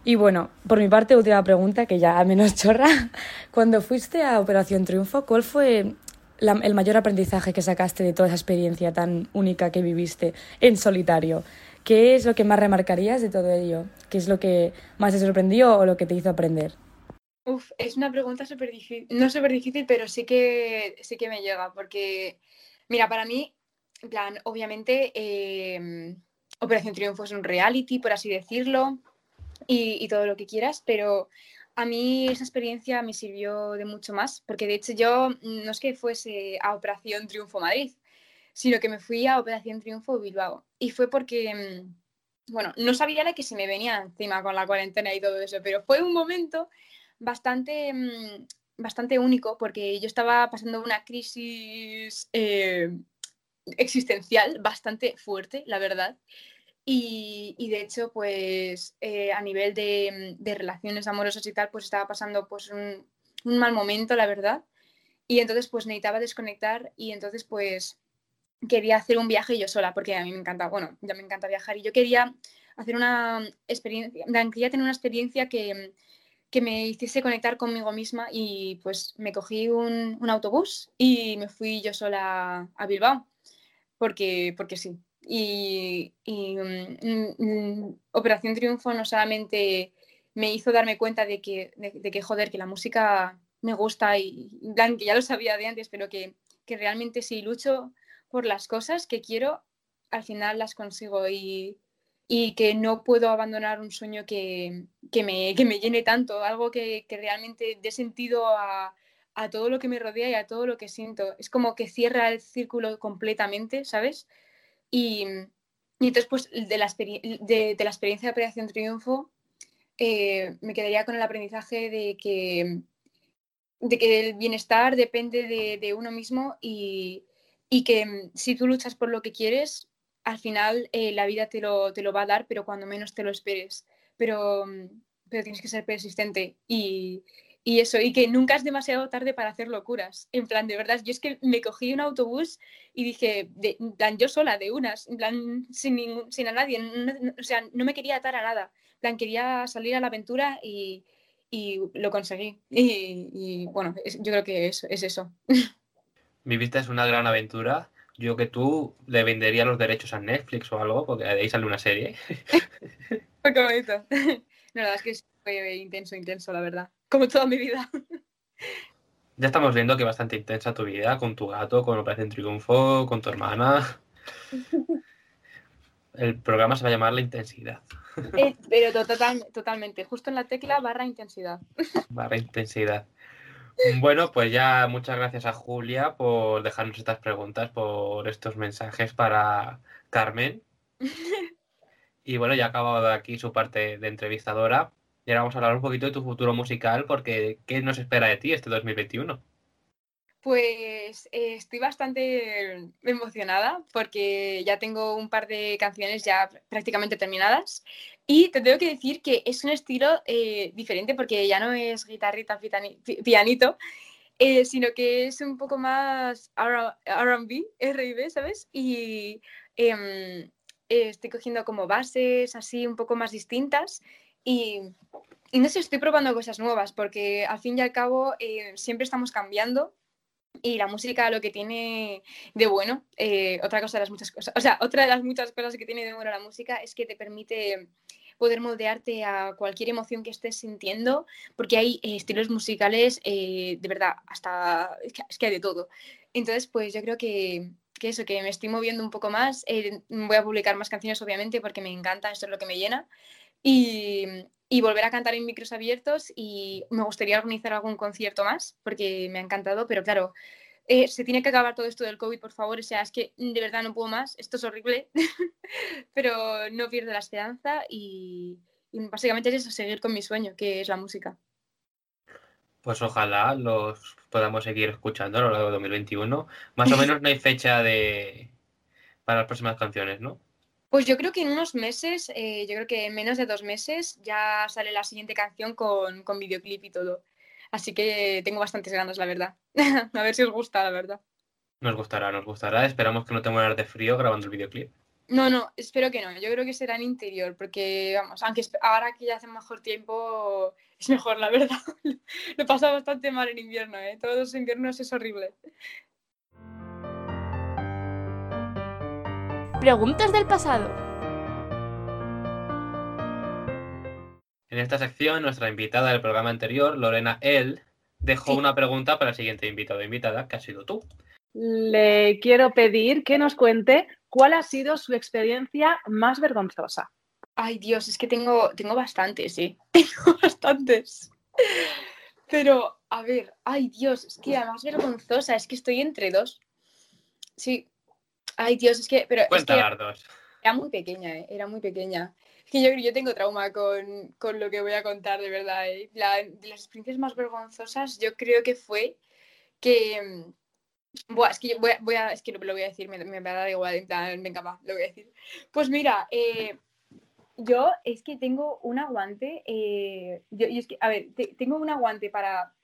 Y bueno, por mi parte, última pregunta, que ya menos chorra. Cuando fuiste a Operación Triunfo, ¿cuál fue el mayor aprendizaje que sacaste de toda esa experiencia tan única que viviste en solitario? ¿Qué es lo que más remarcarías de todo ello? ¿Qué es lo que más te sorprendió o lo que te hizo aprender? Uf, es una pregunta súper difícil, no súper difícil, pero sí que, sí que me llega, porque, mira, para mí, obviamente, em, Operación Triunfo es un reality, por así decirlo, y, todo lo que quieras, pero a mí esa experiencia me sirvió de mucho más, porque de hecho yo no es que fuese a Operación Triunfo Madrid, sino que me fui a Operación Triunfo Bilbao. Y fue porque, mm, bueno, no sabía la que se me venía encima con la cuarentena y todo eso, pero fue un momento bastante, mm, bastante único porque yo estaba pasando una crisis eh, existencial bastante fuerte, la verdad. Y, de hecho, pues eh, a nivel de, relaciones amorosas y tal, pues estaba pasando pues un, un mal momento, la verdad. Y entonces pues necesitaba desconectar y entonces pues quería hacer un viaje yo sola, porque a mí me encanta, bueno, ya me encanta viajar y yo quería hacer una experiencia, quería tener una experiencia que, que me hiciese conectar conmigo misma y pues me cogí un, un autobús y me fui yo sola a Bilbao, porque, porque sí. Y, mm, mm, Operación Triunfo no solamente me hizo darme cuenta de que, de, que, joder, que la música me gusta y, que ya lo sabía de antes, pero que, que realmente si lucho por las cosas que quiero, al final las consigo y, y que no puedo abandonar un sueño que, que, me, que me, llene tanto, algo que, que realmente dé sentido a, a, todo lo que me rodea y a todo lo que siento. Es como que cierra el círculo completamente, ¿sabes? Y, y entonces, pues, de la, de, la, experiencia de Operación Triunfo, eh, me quedaría con el aprendizaje de que, de que el bienestar depende de, de uno mismo y, y que mm, si tú luchas por lo que quieres, al final eh, la vida te lo, te lo, va a dar, pero cuando menos te lo esperes. Pero, mm, pero tienes que ser persistente y, y, eso, y que nunca es demasiado tarde para hacer locuras. En plan, de verdad, yo es que me cogí un autobús y dije, de, en plan, yo sola, de unas, en plan, sin, ningún, sin a nadie, o sea, no me quería atar a nada. En plan, quería salir a la aventura y, y lo conseguí. Y, y bueno, yo creo que es, es eso. Mi vista es una gran aventura. Yo que tú le vendería los derechos a Netflix o algo, porque de ahí sale una serie. Qué bonito. No, la verdad es que fue intenso, intenso, la verdad. Como toda mi vida. Ya estamos viendo que bastante intensa tu vida, con tu gato, con Operación Triunfo, con tu hermana. El programa se va a llamar La Intensidad. Eh, pero total, totalmente, justo en la tecla barra intensidad. Barra intensidad. Bueno, pues ya muchas gracias a Julia por dejarnos estas preguntas, por estos mensajes para Carmen. Y bueno, ya ha acabado aquí su parte de entrevistadora. Y ahora vamos a hablar un poquito de tu futuro musical, porque ¿qué nos espera de ti este 2021? Pues eh, estoy bastante emocionada porque ya tengo un par de canciones ya prácticamente terminadas y te tengo que decir que es un estilo eh, diferente porque ya no es guitarrita, pianito, eh, sino que es un poco más RB, RB, ¿sabes? Y em, estoy cogiendo como bases así un poco más distintas y, y, no sé, estoy probando cosas nuevas porque al fin y al cabo siempre estamos cambiando y la música lo que tiene de bueno, eh, otra cosa de las muchas cosas, o sea, otra de las muchas cosas que tiene de bueno la música es que te permite poder moldearte a cualquier emoción que estés sintiendo, porque hay eh, estilos musicales, eh, de verdad, hasta es que, hay de todo. Entonces, pues yo creo que, que eso, que me estoy moviendo un poco más, voy a publicar más canciones obviamente porque me encanta, esto es lo que me llena. Y, volver a cantar en micros abiertos y me gustaría organizar algún concierto más porque me ha encantado, pero claro, eh, se tiene que acabar todo esto del COVID, por favor, o sea, es que de verdad no puedo más, esto es horrible, pero no pierdo la esperanza y, y, básicamente es eso, seguir con mi sueño, que es la música. Pues ojalá los podamos seguir escuchando a lo largo de 2021. Más o menos no hay fecha de para las próximas canciones, ¿no? Pues yo creo que en unos meses, eh, yo creo que en menos de dos meses ya sale la siguiente canción con, con videoclip y todo. Así que tengo bastantes ganas, la verdad. a ver si os gusta, la verdad. Nos gustará, nos gustará. Esperamos que no te mueras de frío grabando el videoclip. No, no, espero que no. Yo creo que será en interior, porque vamos, aunque ahora que ya hace mejor tiempo, es mejor, la verdad. Lo pasa bastante mal en invierno, ¿eh? Todos los inviernos es horrible. Preguntas del pasado. En esta sección, nuestra invitada del programa anterior, Lorena El, dejó Sí. una pregunta para el siguiente invitado o invitada, que ha sido tú. Le quiero pedir que nos cuente cuál ha sido su experiencia más vergonzosa. Ay, Dios, es que tengo, tengo bastantes, sí. Tengo bastantes. Pero, a ver, ay, Dios, es que la más vergonzosa, es que estoy entre dos. Sí. Ay, Dios, es que, pero es que Cuenta las dos. era muy pequeña, ¿eh? Era muy pequeña. Es que yo, yo tengo trauma con, con lo que voy a contar, de verdad, ¿eh? La- de las experiencias más vergonzosas, yo creo que fue que... mm, Buah, es que yo voy a, voy a- es que lo, lo voy a decir, me, me va a dar igual, en plan, venga, va, lo voy a decir. Pues mira, eh, yo es que tengo un aguante, eh, yo, yo es que, a ver, te- tengo un aguante para,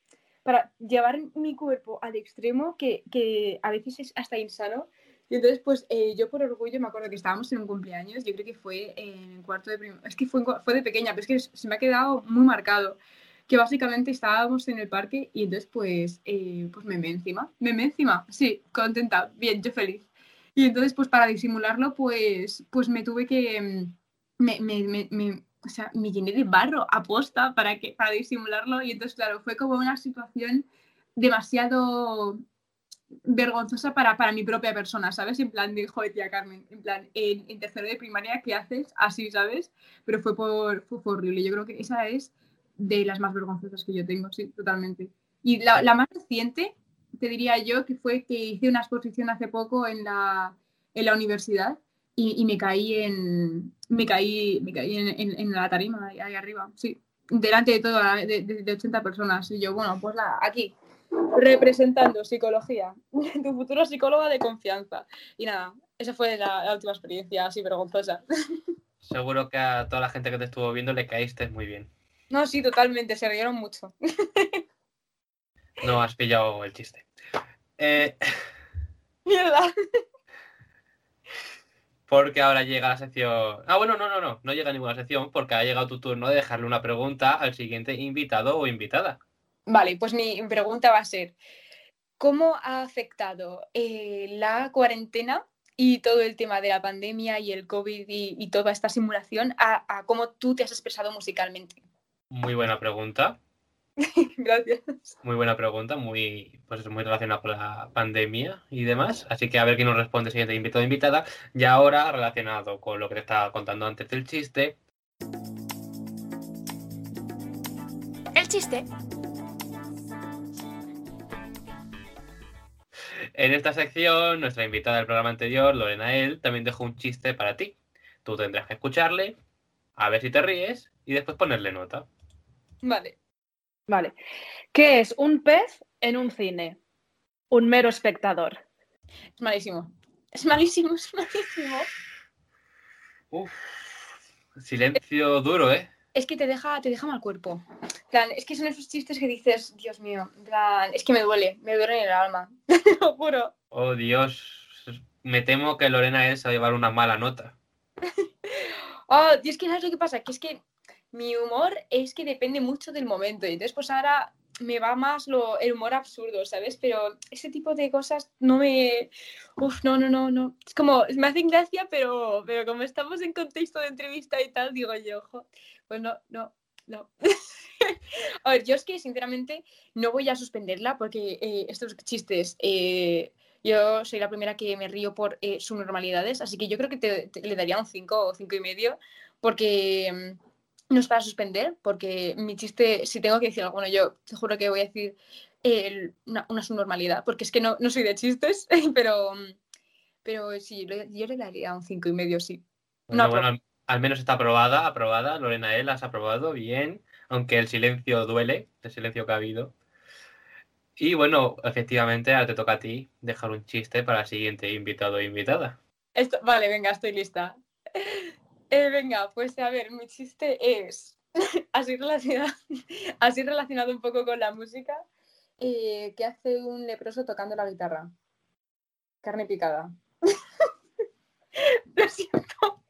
para llevar mi cuerpo al extremo que, que a veces es hasta insano. Y entonces, pues eh, yo por orgullo me acuerdo que estábamos en un cumpleaños, yo creo que fue en cuarto de primaria, es que fue, fue de pequeña, pero es que se me ha quedado muy marcado, que básicamente estábamos en el parque y entonces pues, eh, pues me me encima, me me encima, sí, contenta, bien, yo feliz. Y entonces pues para disimularlo pues, pues me tuve que, mm, me, me, me- o sea, me llené de barro aposta para, que, para disimularlo y entonces claro, fue como una situación demasiado vergonzosa para, para mi propia persona, ¿sabes? En plan de, joder, tía Carmen, en plan, en, en tercero de primaria, ¿qué haces? Así, ¿sabes? Pero fue por, fue, horrible. Yo creo que esa es de las más vergonzosas que yo tengo, sí, totalmente. Y la, la más reciente, te diría yo, que fue que hice una exposición hace poco en la, en la universidad y, y me caí en me caí, me caí en, en- la tarima, ahí, arriba, sí. Delante de toda, de, de, de 80 personas. Y yo, bueno, pues aquí, representando psicología, tu futuro psicóloga de confianza. Y nada, esa fue la, la última experiencia así vergonzosa. Seguro que a toda la gente que te estuvo viendo le caíste muy bien. No, sí, totalmente, se rieron mucho. No has pillado el chiste. Eh, Mierda. porque ahora llega la sección. Ah, bueno, no, no, no. No llega ninguna sección porque ha llegado tu turno de dejarle una pregunta al siguiente invitado o invitada. Vale, pues mi pregunta va a ser, ¿cómo ha afectado eh, la cuarentena y todo el tema de la pandemia y el COVID y, y toda esta simulación a, a cómo tú te has expresado musicalmente? Muy buena pregunta. Gracias. Muy buena pregunta, muy, pues muy relacionada con la pandemia y demás. Así que a ver quién nos responde el siguiente invitado o invitada. Y ahora, relacionado con lo que te estaba contando antes del chiste, El chiste. En esta sección, nuestra invitada del programa anterior, Lorena El, también dejó un chiste para ti. Tú tendrás que escucharle, a ver si te ríes y después ponerle nota. Vale. Vale. ¿Qué es un pez en un cine? Un mero espectador. Es malísimo. Es malísimo, es malísimo. Uf, silencio duro, ¿eh? Es que te deja, te deja mal cuerpo. Plan, es que son esos chistes que dices, Dios mío, plan, es que me duele, me duele en el alma. Lo juro. Oh, Dios. Me temo que Lorena va a llevar una mala nota. Oh, es que ¿sabes lo que pasa? Que es que mi humor es que depende mucho del momento. Y entonces, pues ahora me va más lo, el humor absurdo, ¿sabes? Pero ese tipo de cosas no me. Uf, no, no, no, no. Es como, me hacen gracia, pero, pero como estamos en contexto de entrevista y tal, digo yo, ojo, pues no, no, no. a ver, yo es que sinceramente no voy a suspenderla porque eh, estos chistes. eh, yo soy la primera que me río por eh, sus normalidades, así que yo creo que te- te- le daría un 5 o 5 y medio, porque mm, no es para suspender, porque mi chiste, si tengo que decir alguno, yo te juro que voy a decir el- una, una subnormalidad, porque es que no, no soy de chistes, pero, mm, pero sí, yo le daría un 5 y medio, sí. Bueno, No, bueno, al, menos está aprobada, aprobada. Lorena El has aprobado, bien. Aunque el silencio duele, el silencio que ha habido. Y bueno, efectivamente, ahora te toca a ti dejar un chiste para el siguiente invitado o invitada. Esto, vale, venga, estoy lista. Eh, venga, pues a ver, mi chiste es así relacionado, así relacionado un poco con la música. eh, ¿Qué hace un leproso tocando la guitarra? Carne picada. Lo siento.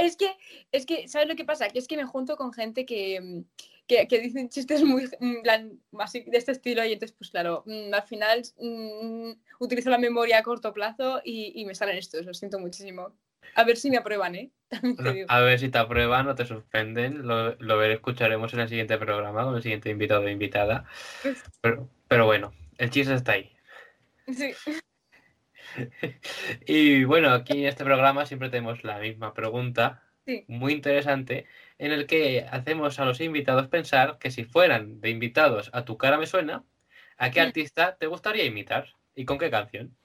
Es que, es que, ¿sabes lo que pasa? Que es que me junto con gente que, mm, que, que dicen chistes muy en plan, así de este estilo y entonces, pues claro, mm, al final mm, utilizo la memoria a corto plazo y, y me salen estos, lo siento muchísimo. A ver si me aprueban, ¿eh? También te digo. A ver si te aprueban o te suspenden. Lo, lo ver- escucharemos en el siguiente programa con el siguiente invitado o invitada. Pero, pero bueno, el chiste está ahí. Sí. Y bueno, aquí en este programa siempre tenemos la misma pregunta, Sí. muy interesante, en el que hacemos a los invitados pensar que si fueran de invitados a tu cara me suena, ¿a qué Mm. artista te gustaría imitar? ¿Y con qué canción?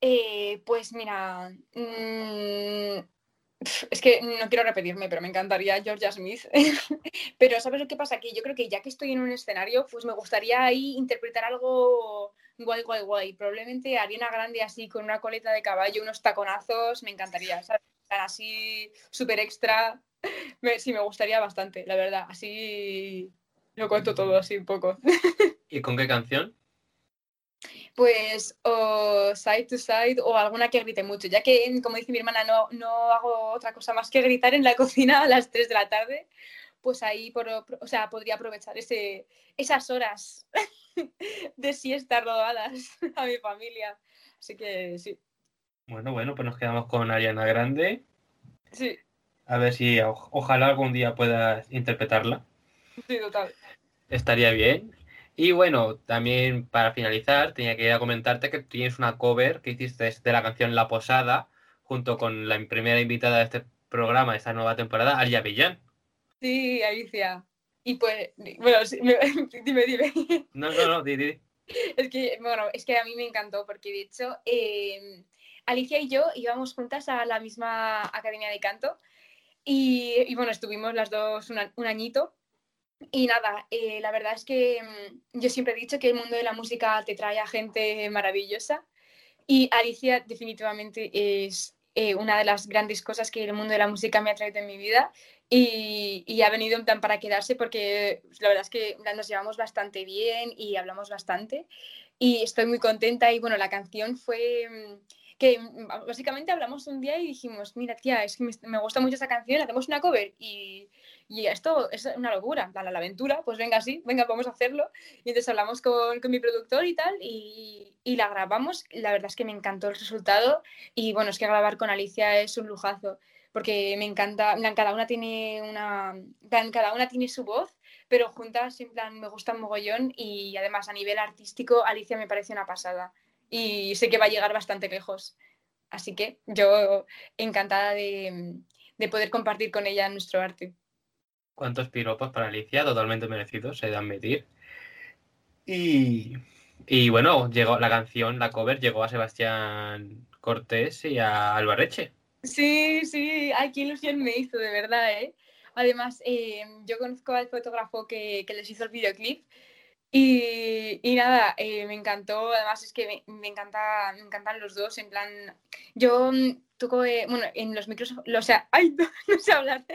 Eh, pues mira, mm, es que no quiero repetirme, pero me encantaría Georgia Smith. Pero ¿sabes lo que pasa? Que yo creo que ya que estoy en un escenario, pues me gustaría ahí interpretar algo guay, guay, guay. Probablemente Ariana Grande así con una coleta de caballo, unos taconazos, me encantaría, Así súper extra. Me- sí, me gustaría bastante, la verdad. Así lo cuento todo así un poco. ¿Y con qué canción? Pues o side to side o alguna que grite mucho, ya que, como dice mi hermana, no, no hago otra cosa más que gritar en la cocina a las 3 de la tarde, pues ahí por, o sea, podría aprovechar ese, esas horas de siesta robadas a mi familia. Así que sí, Bueno, bueno, pues nos quedamos con Ariana Grande. sí, A ver si o- ojalá algún día puedas interpretarla. sí, total. Estaría bien. Y bueno, también para finalizar, tenía que comentarte que tienes una cover que hiciste de la canción La Posada, junto con la primera invitada de este programa, de esta nueva temporada, Alia Villán. Sí, Alicia. Y pues, bueno, sí, me- dime, dime. No, no, no, di, di. Es que, bueno, es que a mí me encantó porque de hecho eh, Alicia y yo íbamos juntas a la misma academia de canto y, y, bueno, estuvimos las dos un, un añito y nada, eh, la verdad es que mm, yo siempre he dicho que el mundo de la música te trae a gente maravillosa y Alicia definitivamente es eh, una de las grandes cosas que el mundo de la música me ha traído en mi vida y, y, ha venido en plan para quedarse porque la verdad es que nos llevamos bastante bien y hablamos bastante y estoy muy contenta y bueno, la canción fue mm, que básicamente hablamos un día y dijimos, mira tía, es que me gusta mucho esa canción, hacemos una cover y, y, esto es una locura, la, la aventura, pues venga sí, venga, vamos a hacerlo. Y entonces hablamos con, con mi productor y tal y, y la grabamos, la verdad es que me encantó el resultado y bueno, es que grabar con Alicia es un lujazo porque me encanta, en plan, cada una tiene una, en plan, cada una tiene su voz, pero juntas en plan me gustan mogollón y además a nivel artístico Alicia me parece una pasada y sé que va a llegar bastante lejos. Así que yo encantada de, de poder compartir con ella nuestro arte. ¿Cuántos piropos para Alicia? Totalmente merecidos, se de admitir. Y, y bueno, llegó la canción, la cover, llegó a Sebastián Cortés y a Albarreche. Sí, sí, ay, qué ilusión me hizo, de verdad, ¿eh? Además, eh, yo conozco al fotógrafo que, que, les hizo el videoclip y, y nada, eh, me encantó, además es que me, me, encanta, me encantan los dos, en plan, yo toco, eh, bueno, en los micros, o sea, no, no sé hablar,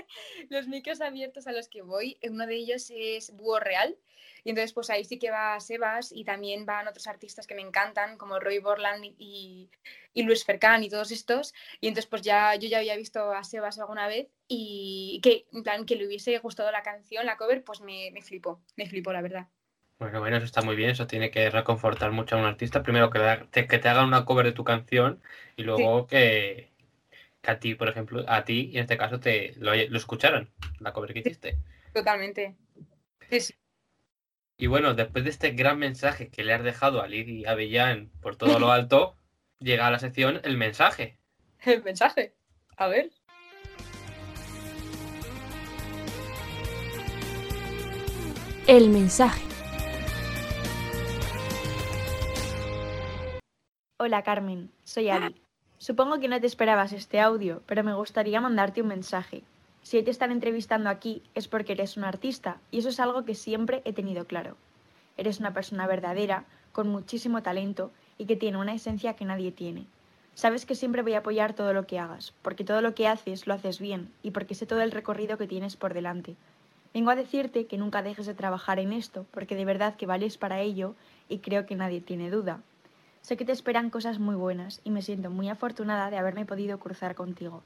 los micros abiertos a los que voy, uno de ellos es Búho Real, y entonces pues ahí sí que va Sebas y también van otros artistas que me encantan, como Roy Borland y, y Luis Fercán y todos estos, y entonces pues ya yo ya había visto a Sebas alguna vez y que, en plan, que le hubiese gustado la canción, la cover, pues me, me flipó, me flipó, la verdad. Bueno, bueno, eso está muy bien, eso tiene que reconfortar mucho a un artista. Primero que te, que te hagan una cover de tu canción y luego sí. que, que, a ti, por ejemplo, a ti, en este caso, te lo, lo escucharan, la cover que hiciste. Totalmente. Sí, sí. Y bueno, después de este gran mensaje que le has dejado a Lidia Avellán por todo lo alto, llega a la sección el mensaje. El mensaje. A ver. El mensaje. Hola Carmen, soy Ali. Supongo que no te esperabas este audio, pero me gustaría mandarte un mensaje. Si te están entrevistando aquí es porque eres un artista y eso es algo que siempre he tenido claro. Eres una persona verdadera, con muchísimo talento y que tiene una esencia que nadie tiene. Sabes que siempre voy a apoyar todo lo que hagas, porque todo lo que haces lo haces bien y porque sé todo el recorrido que tienes por delante. Vengo a decirte que nunca dejes de trabajar en esto, porque de verdad que vales para ello y creo que nadie tiene duda. Sé que te esperan cosas muy buenas y me siento muy afortunada de haberme podido cruzar contigo.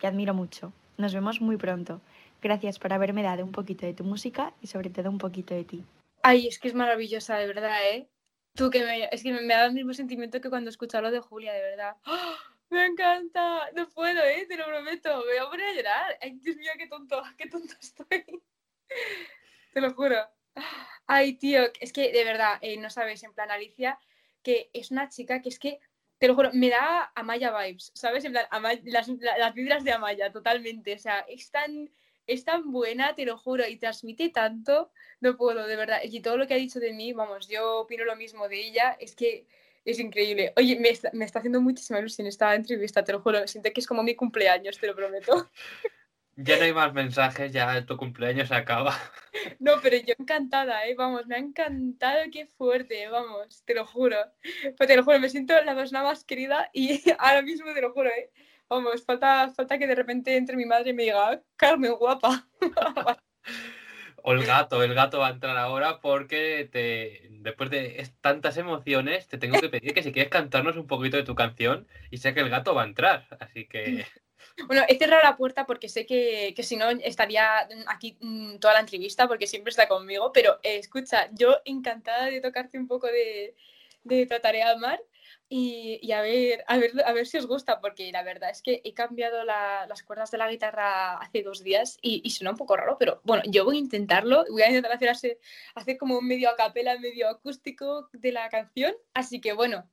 Te admiro mucho. Nos vemos muy pronto. Gracias por haberme dado un poquito de tu música y sobre todo un poquito de ti. Ay, es que es maravillosa, de verdad, ¿eh? Tú que me, es que me, el mismo sentimiento que cuando escuché lo de Julia, de verdad. ¡Oh! Me encanta. No puedo, ¿eh? Te lo prometo. Me voy a poner a llorar. Ay, Dios mío, qué tonto, qué tonto estoy. Te lo juro. Ay, tío, es que de verdad, eh, no sabes, en plan Alicia, que es una chica que es que, te lo juro, me da Amaya vibes, ¿sabes? En plan, Ama- las, la- las vibras de Amaya, totalmente. O sea, es tan, es tan buena, te lo juro, y transmite tanto, no puedo, de verdad. Y todo lo que ha dicho de mí, vamos, yo opino lo mismo de ella, es que es increíble. Oye, me está, me está haciendo muchísima ilusión esta entrevista, te lo juro. Siento que es como mi cumpleaños, te lo prometo. Ya no hay más mensajes, ya tu cumpleaños se acaba. No, pero yo encantada, ¿eh? Vamos, me ha encantado, qué fuerte, vamos, te lo juro. Pues te lo juro, me siento la persona más querida y ahora mismo te lo juro, ¿eh? Vamos, falta, falta que de repente entre mi madre y me diga, Carmen, guapa. O el gato, el gato va a entrar ahora porque te, después de tantas emociones te tengo que pedir que si quieres cantarnos un poquito de tu canción y sé que el gato va a entrar, así que Bueno, he cerrado la puerta porque sé que, que si no estaría aquí mm, toda la entrevista porque siempre está conmigo, pero eh, escucha, yo encantada de tocarte un poco de, de Trataré a Amar y, y a, ver, a, ver, a ver si os gusta, porque la verdad es que he cambiado la- las cuerdas de la guitarra hace dos días y, y suena un poco raro, pero bueno, yo voy a intentarlo, voy a intentar hacer, hacer como un medio a capela, medio acústico de la canción, así que bueno.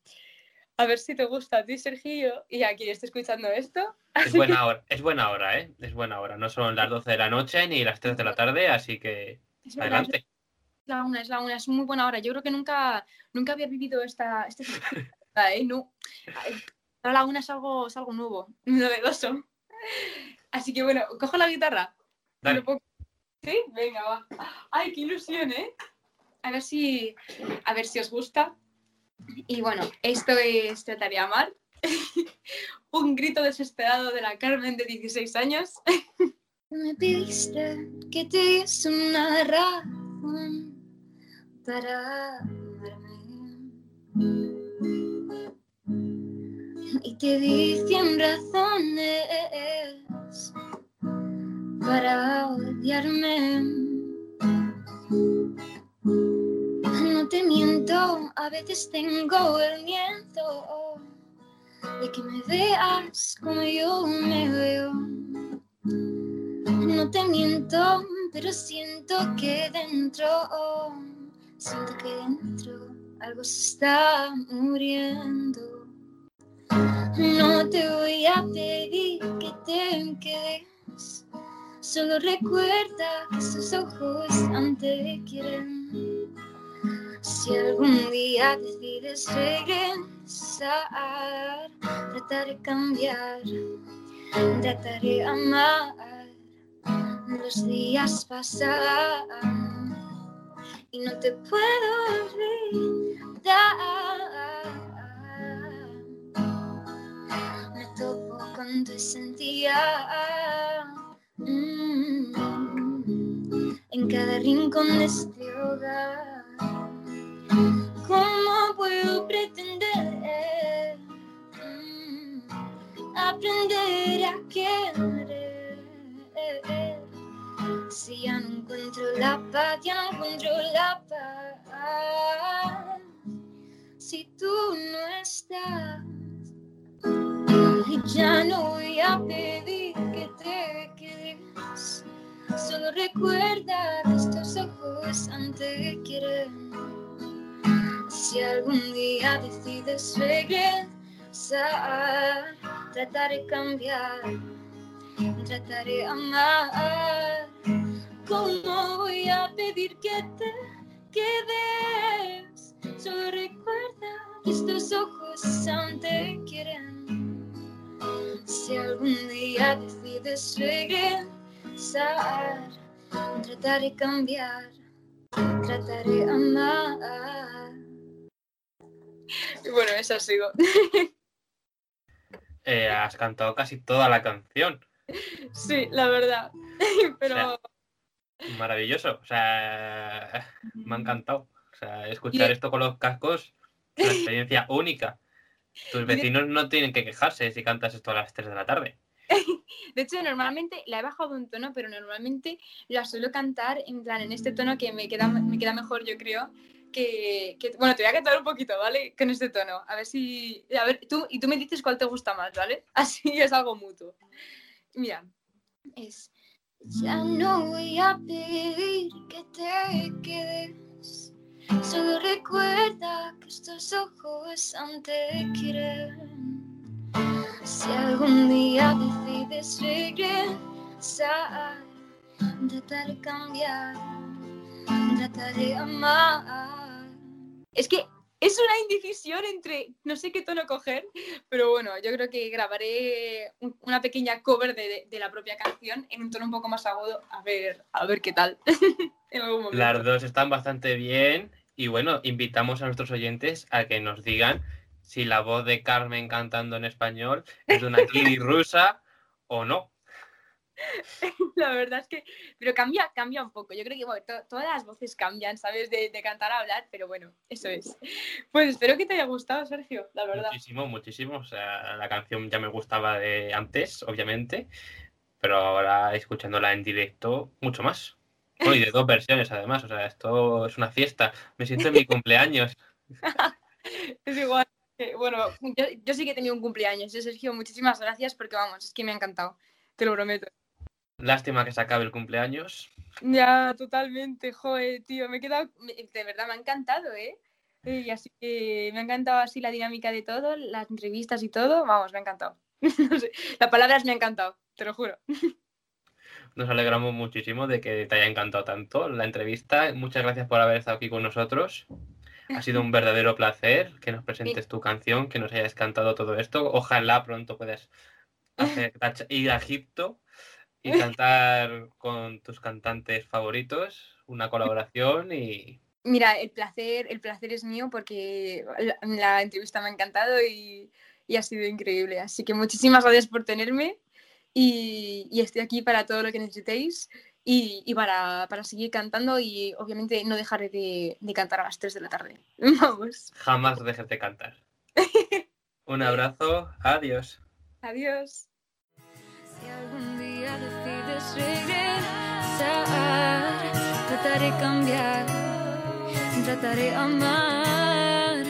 A ver si te gusta a ti, Sergio, y a quien esté escuchando esto. es buena hora, es buena hora, ¿eh? Es buena hora, no son las 12 de la noche ni las 3 de la tarde, así que Es adelante. es la una, es la una, es muy buena hora. Yo creo que nunca, nunca había vivido esta, este ¿eh? No, la una es algo, es algo nuevo, novedoso. Así que bueno, cojo la guitarra. Dale. ¿Lo puedo- ¿Sí? Venga, va. Ay, qué ilusión, ¿eh? A ver si, a ver si os gusta. Y bueno, esto es Trataré a Amar. Un grito desesperado de la Carmen de 16 años. Me pediste que te diese una razón para amarme. Y te di cien razones para odiarme. No te miento, a veces tengo el miedo de que me veas como yo me veo. No te miento, pero siento que dentro, siento que dentro algo se está muriendo. No te voy a pedir que te quedes, solo recuerda que sus ojos aún te quieren. Si algún día decides regresar, trataré de cambiar, trataré amar. Los días pasan y no te puedo olvidar. Me topo con tu sentía mm, en cada rincón de este hogar. ¿Cómo puedo pretender mm, aprender a querer? Si ya no encuentro la paz, ya no encuentro la paz. Si tú no estás, ya no voy a pedir que te quedes. Solo recuerda que estos ojos aún te quieren. Si algún día decides regresar, trataré de cambiar, trataré amar. ¿Cómo voy a pedir que te quedes? Solo recuerda que estos ojos aún te quieren. Si algún día decides regresar, trataré de cambiar, trataré de amar. Y bueno, eso sigo. Eh, has cantado casi toda la canción. Sí, la verdad. Pero Maravilloso. O sea, me ha encantado. O sea, escuchar Y- esto con los cascos es una experiencia única. Tus vecinos no tienen que quejarse si cantas esto a las 3 de la tarde. de hecho, normalmente la he bajado un tono, pero normalmente la suelo cantar en plan en este tono que me queda, me queda mejor, yo creo, que, que- Bueno, te voy a cantar un poquito, ¿vale? Con este tono. A ver si. A ver, tú, y tú me dices cuál te gusta más, ¿vale? Así es algo mutuo. Mira, es. Ya no voy a pedir que te quedes. Solo recuerda que estos ojos aún te quieren. Si algún día decides regresar, de cambiar, trataré de amar. Es que es una indecisión entre no sé qué tono coger, pero bueno, yo creo que grabaré un- una pequeña cover de, la propia canción en un tono un poco más agudo, a ver, a ver qué tal. en algún momento. Las dos están bastante bien y bueno, invitamos a nuestros oyentes a que nos digan si la voz de Carmen cantando en español es de una kiri rusa o no. La verdad es que, pero cambia, cambia un poco. Yo creo que bueno, to- todas las voces cambian, ¿sabes? De, de cantar a hablar, pero bueno, eso es. Pues espero que te haya gustado, Sergio, la verdad. Muchísimo, muchísimo. O sea, la canción ya me gustaba de antes, obviamente, pero ahora escuchándola en directo, mucho más. Y de dos versiones además, o sea, esto es una fiesta. Me siento en mi cumpleaños. Es igual. bueno, yo, yo sí que he tenido un cumpleaños, ¿eh, Sergio. Muchísimas gracias porque vamos, es que me ha encantado. Te lo prometo. Lástima que se acabe el cumpleaños. Ya, totalmente, joder, tío, me he quedado, de verdad me ha encantado, ¿eh? Y así que me ha encantado así la dinámica de todo, las entrevistas y todo, vamos, me ha encantado. No sé, la palabra es me ha encantado, te lo juro. Nos alegramos muchísimo de que te haya encantado tanto la entrevista. Muchas gracias por haber estado aquí con nosotros. Ha sido un verdadero placer que nos presentes tu canción, que nos hayas cantado todo esto. Ojalá pronto puedas hacer- ir a Egipto y cantar con tus cantantes favoritos, una colaboración y Mira, el placer, el placer es mío porque la, la entrevista me ha encantado y, y ha sido increíble. Así que muchísimas gracias por tenerme y, y estoy aquí para todo lo que necesitéis y, y para, para seguir cantando y obviamente no dejaré de, de cantar a las 3 de la tarde. Vamos, jamás dejes de cantar. Un abrazo, adiós. adiós. Si algún día decides regresar, trataré cambiar, trataré amar.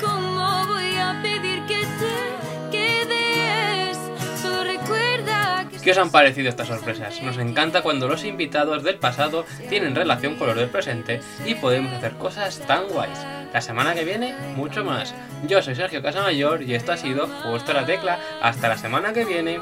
¿Cómo voy a pedir que te quedes? Solo recuerda que ¿Qué os han parecido estas sorpresas? Nos encanta cuando los invitados del pasado tienen relación con los del presente y podemos hacer cosas tan guays. La semana que viene, mucho más. Yo soy Sergio Casamayor y esto ha sido Justo la Tecla. Hasta la semana que viene.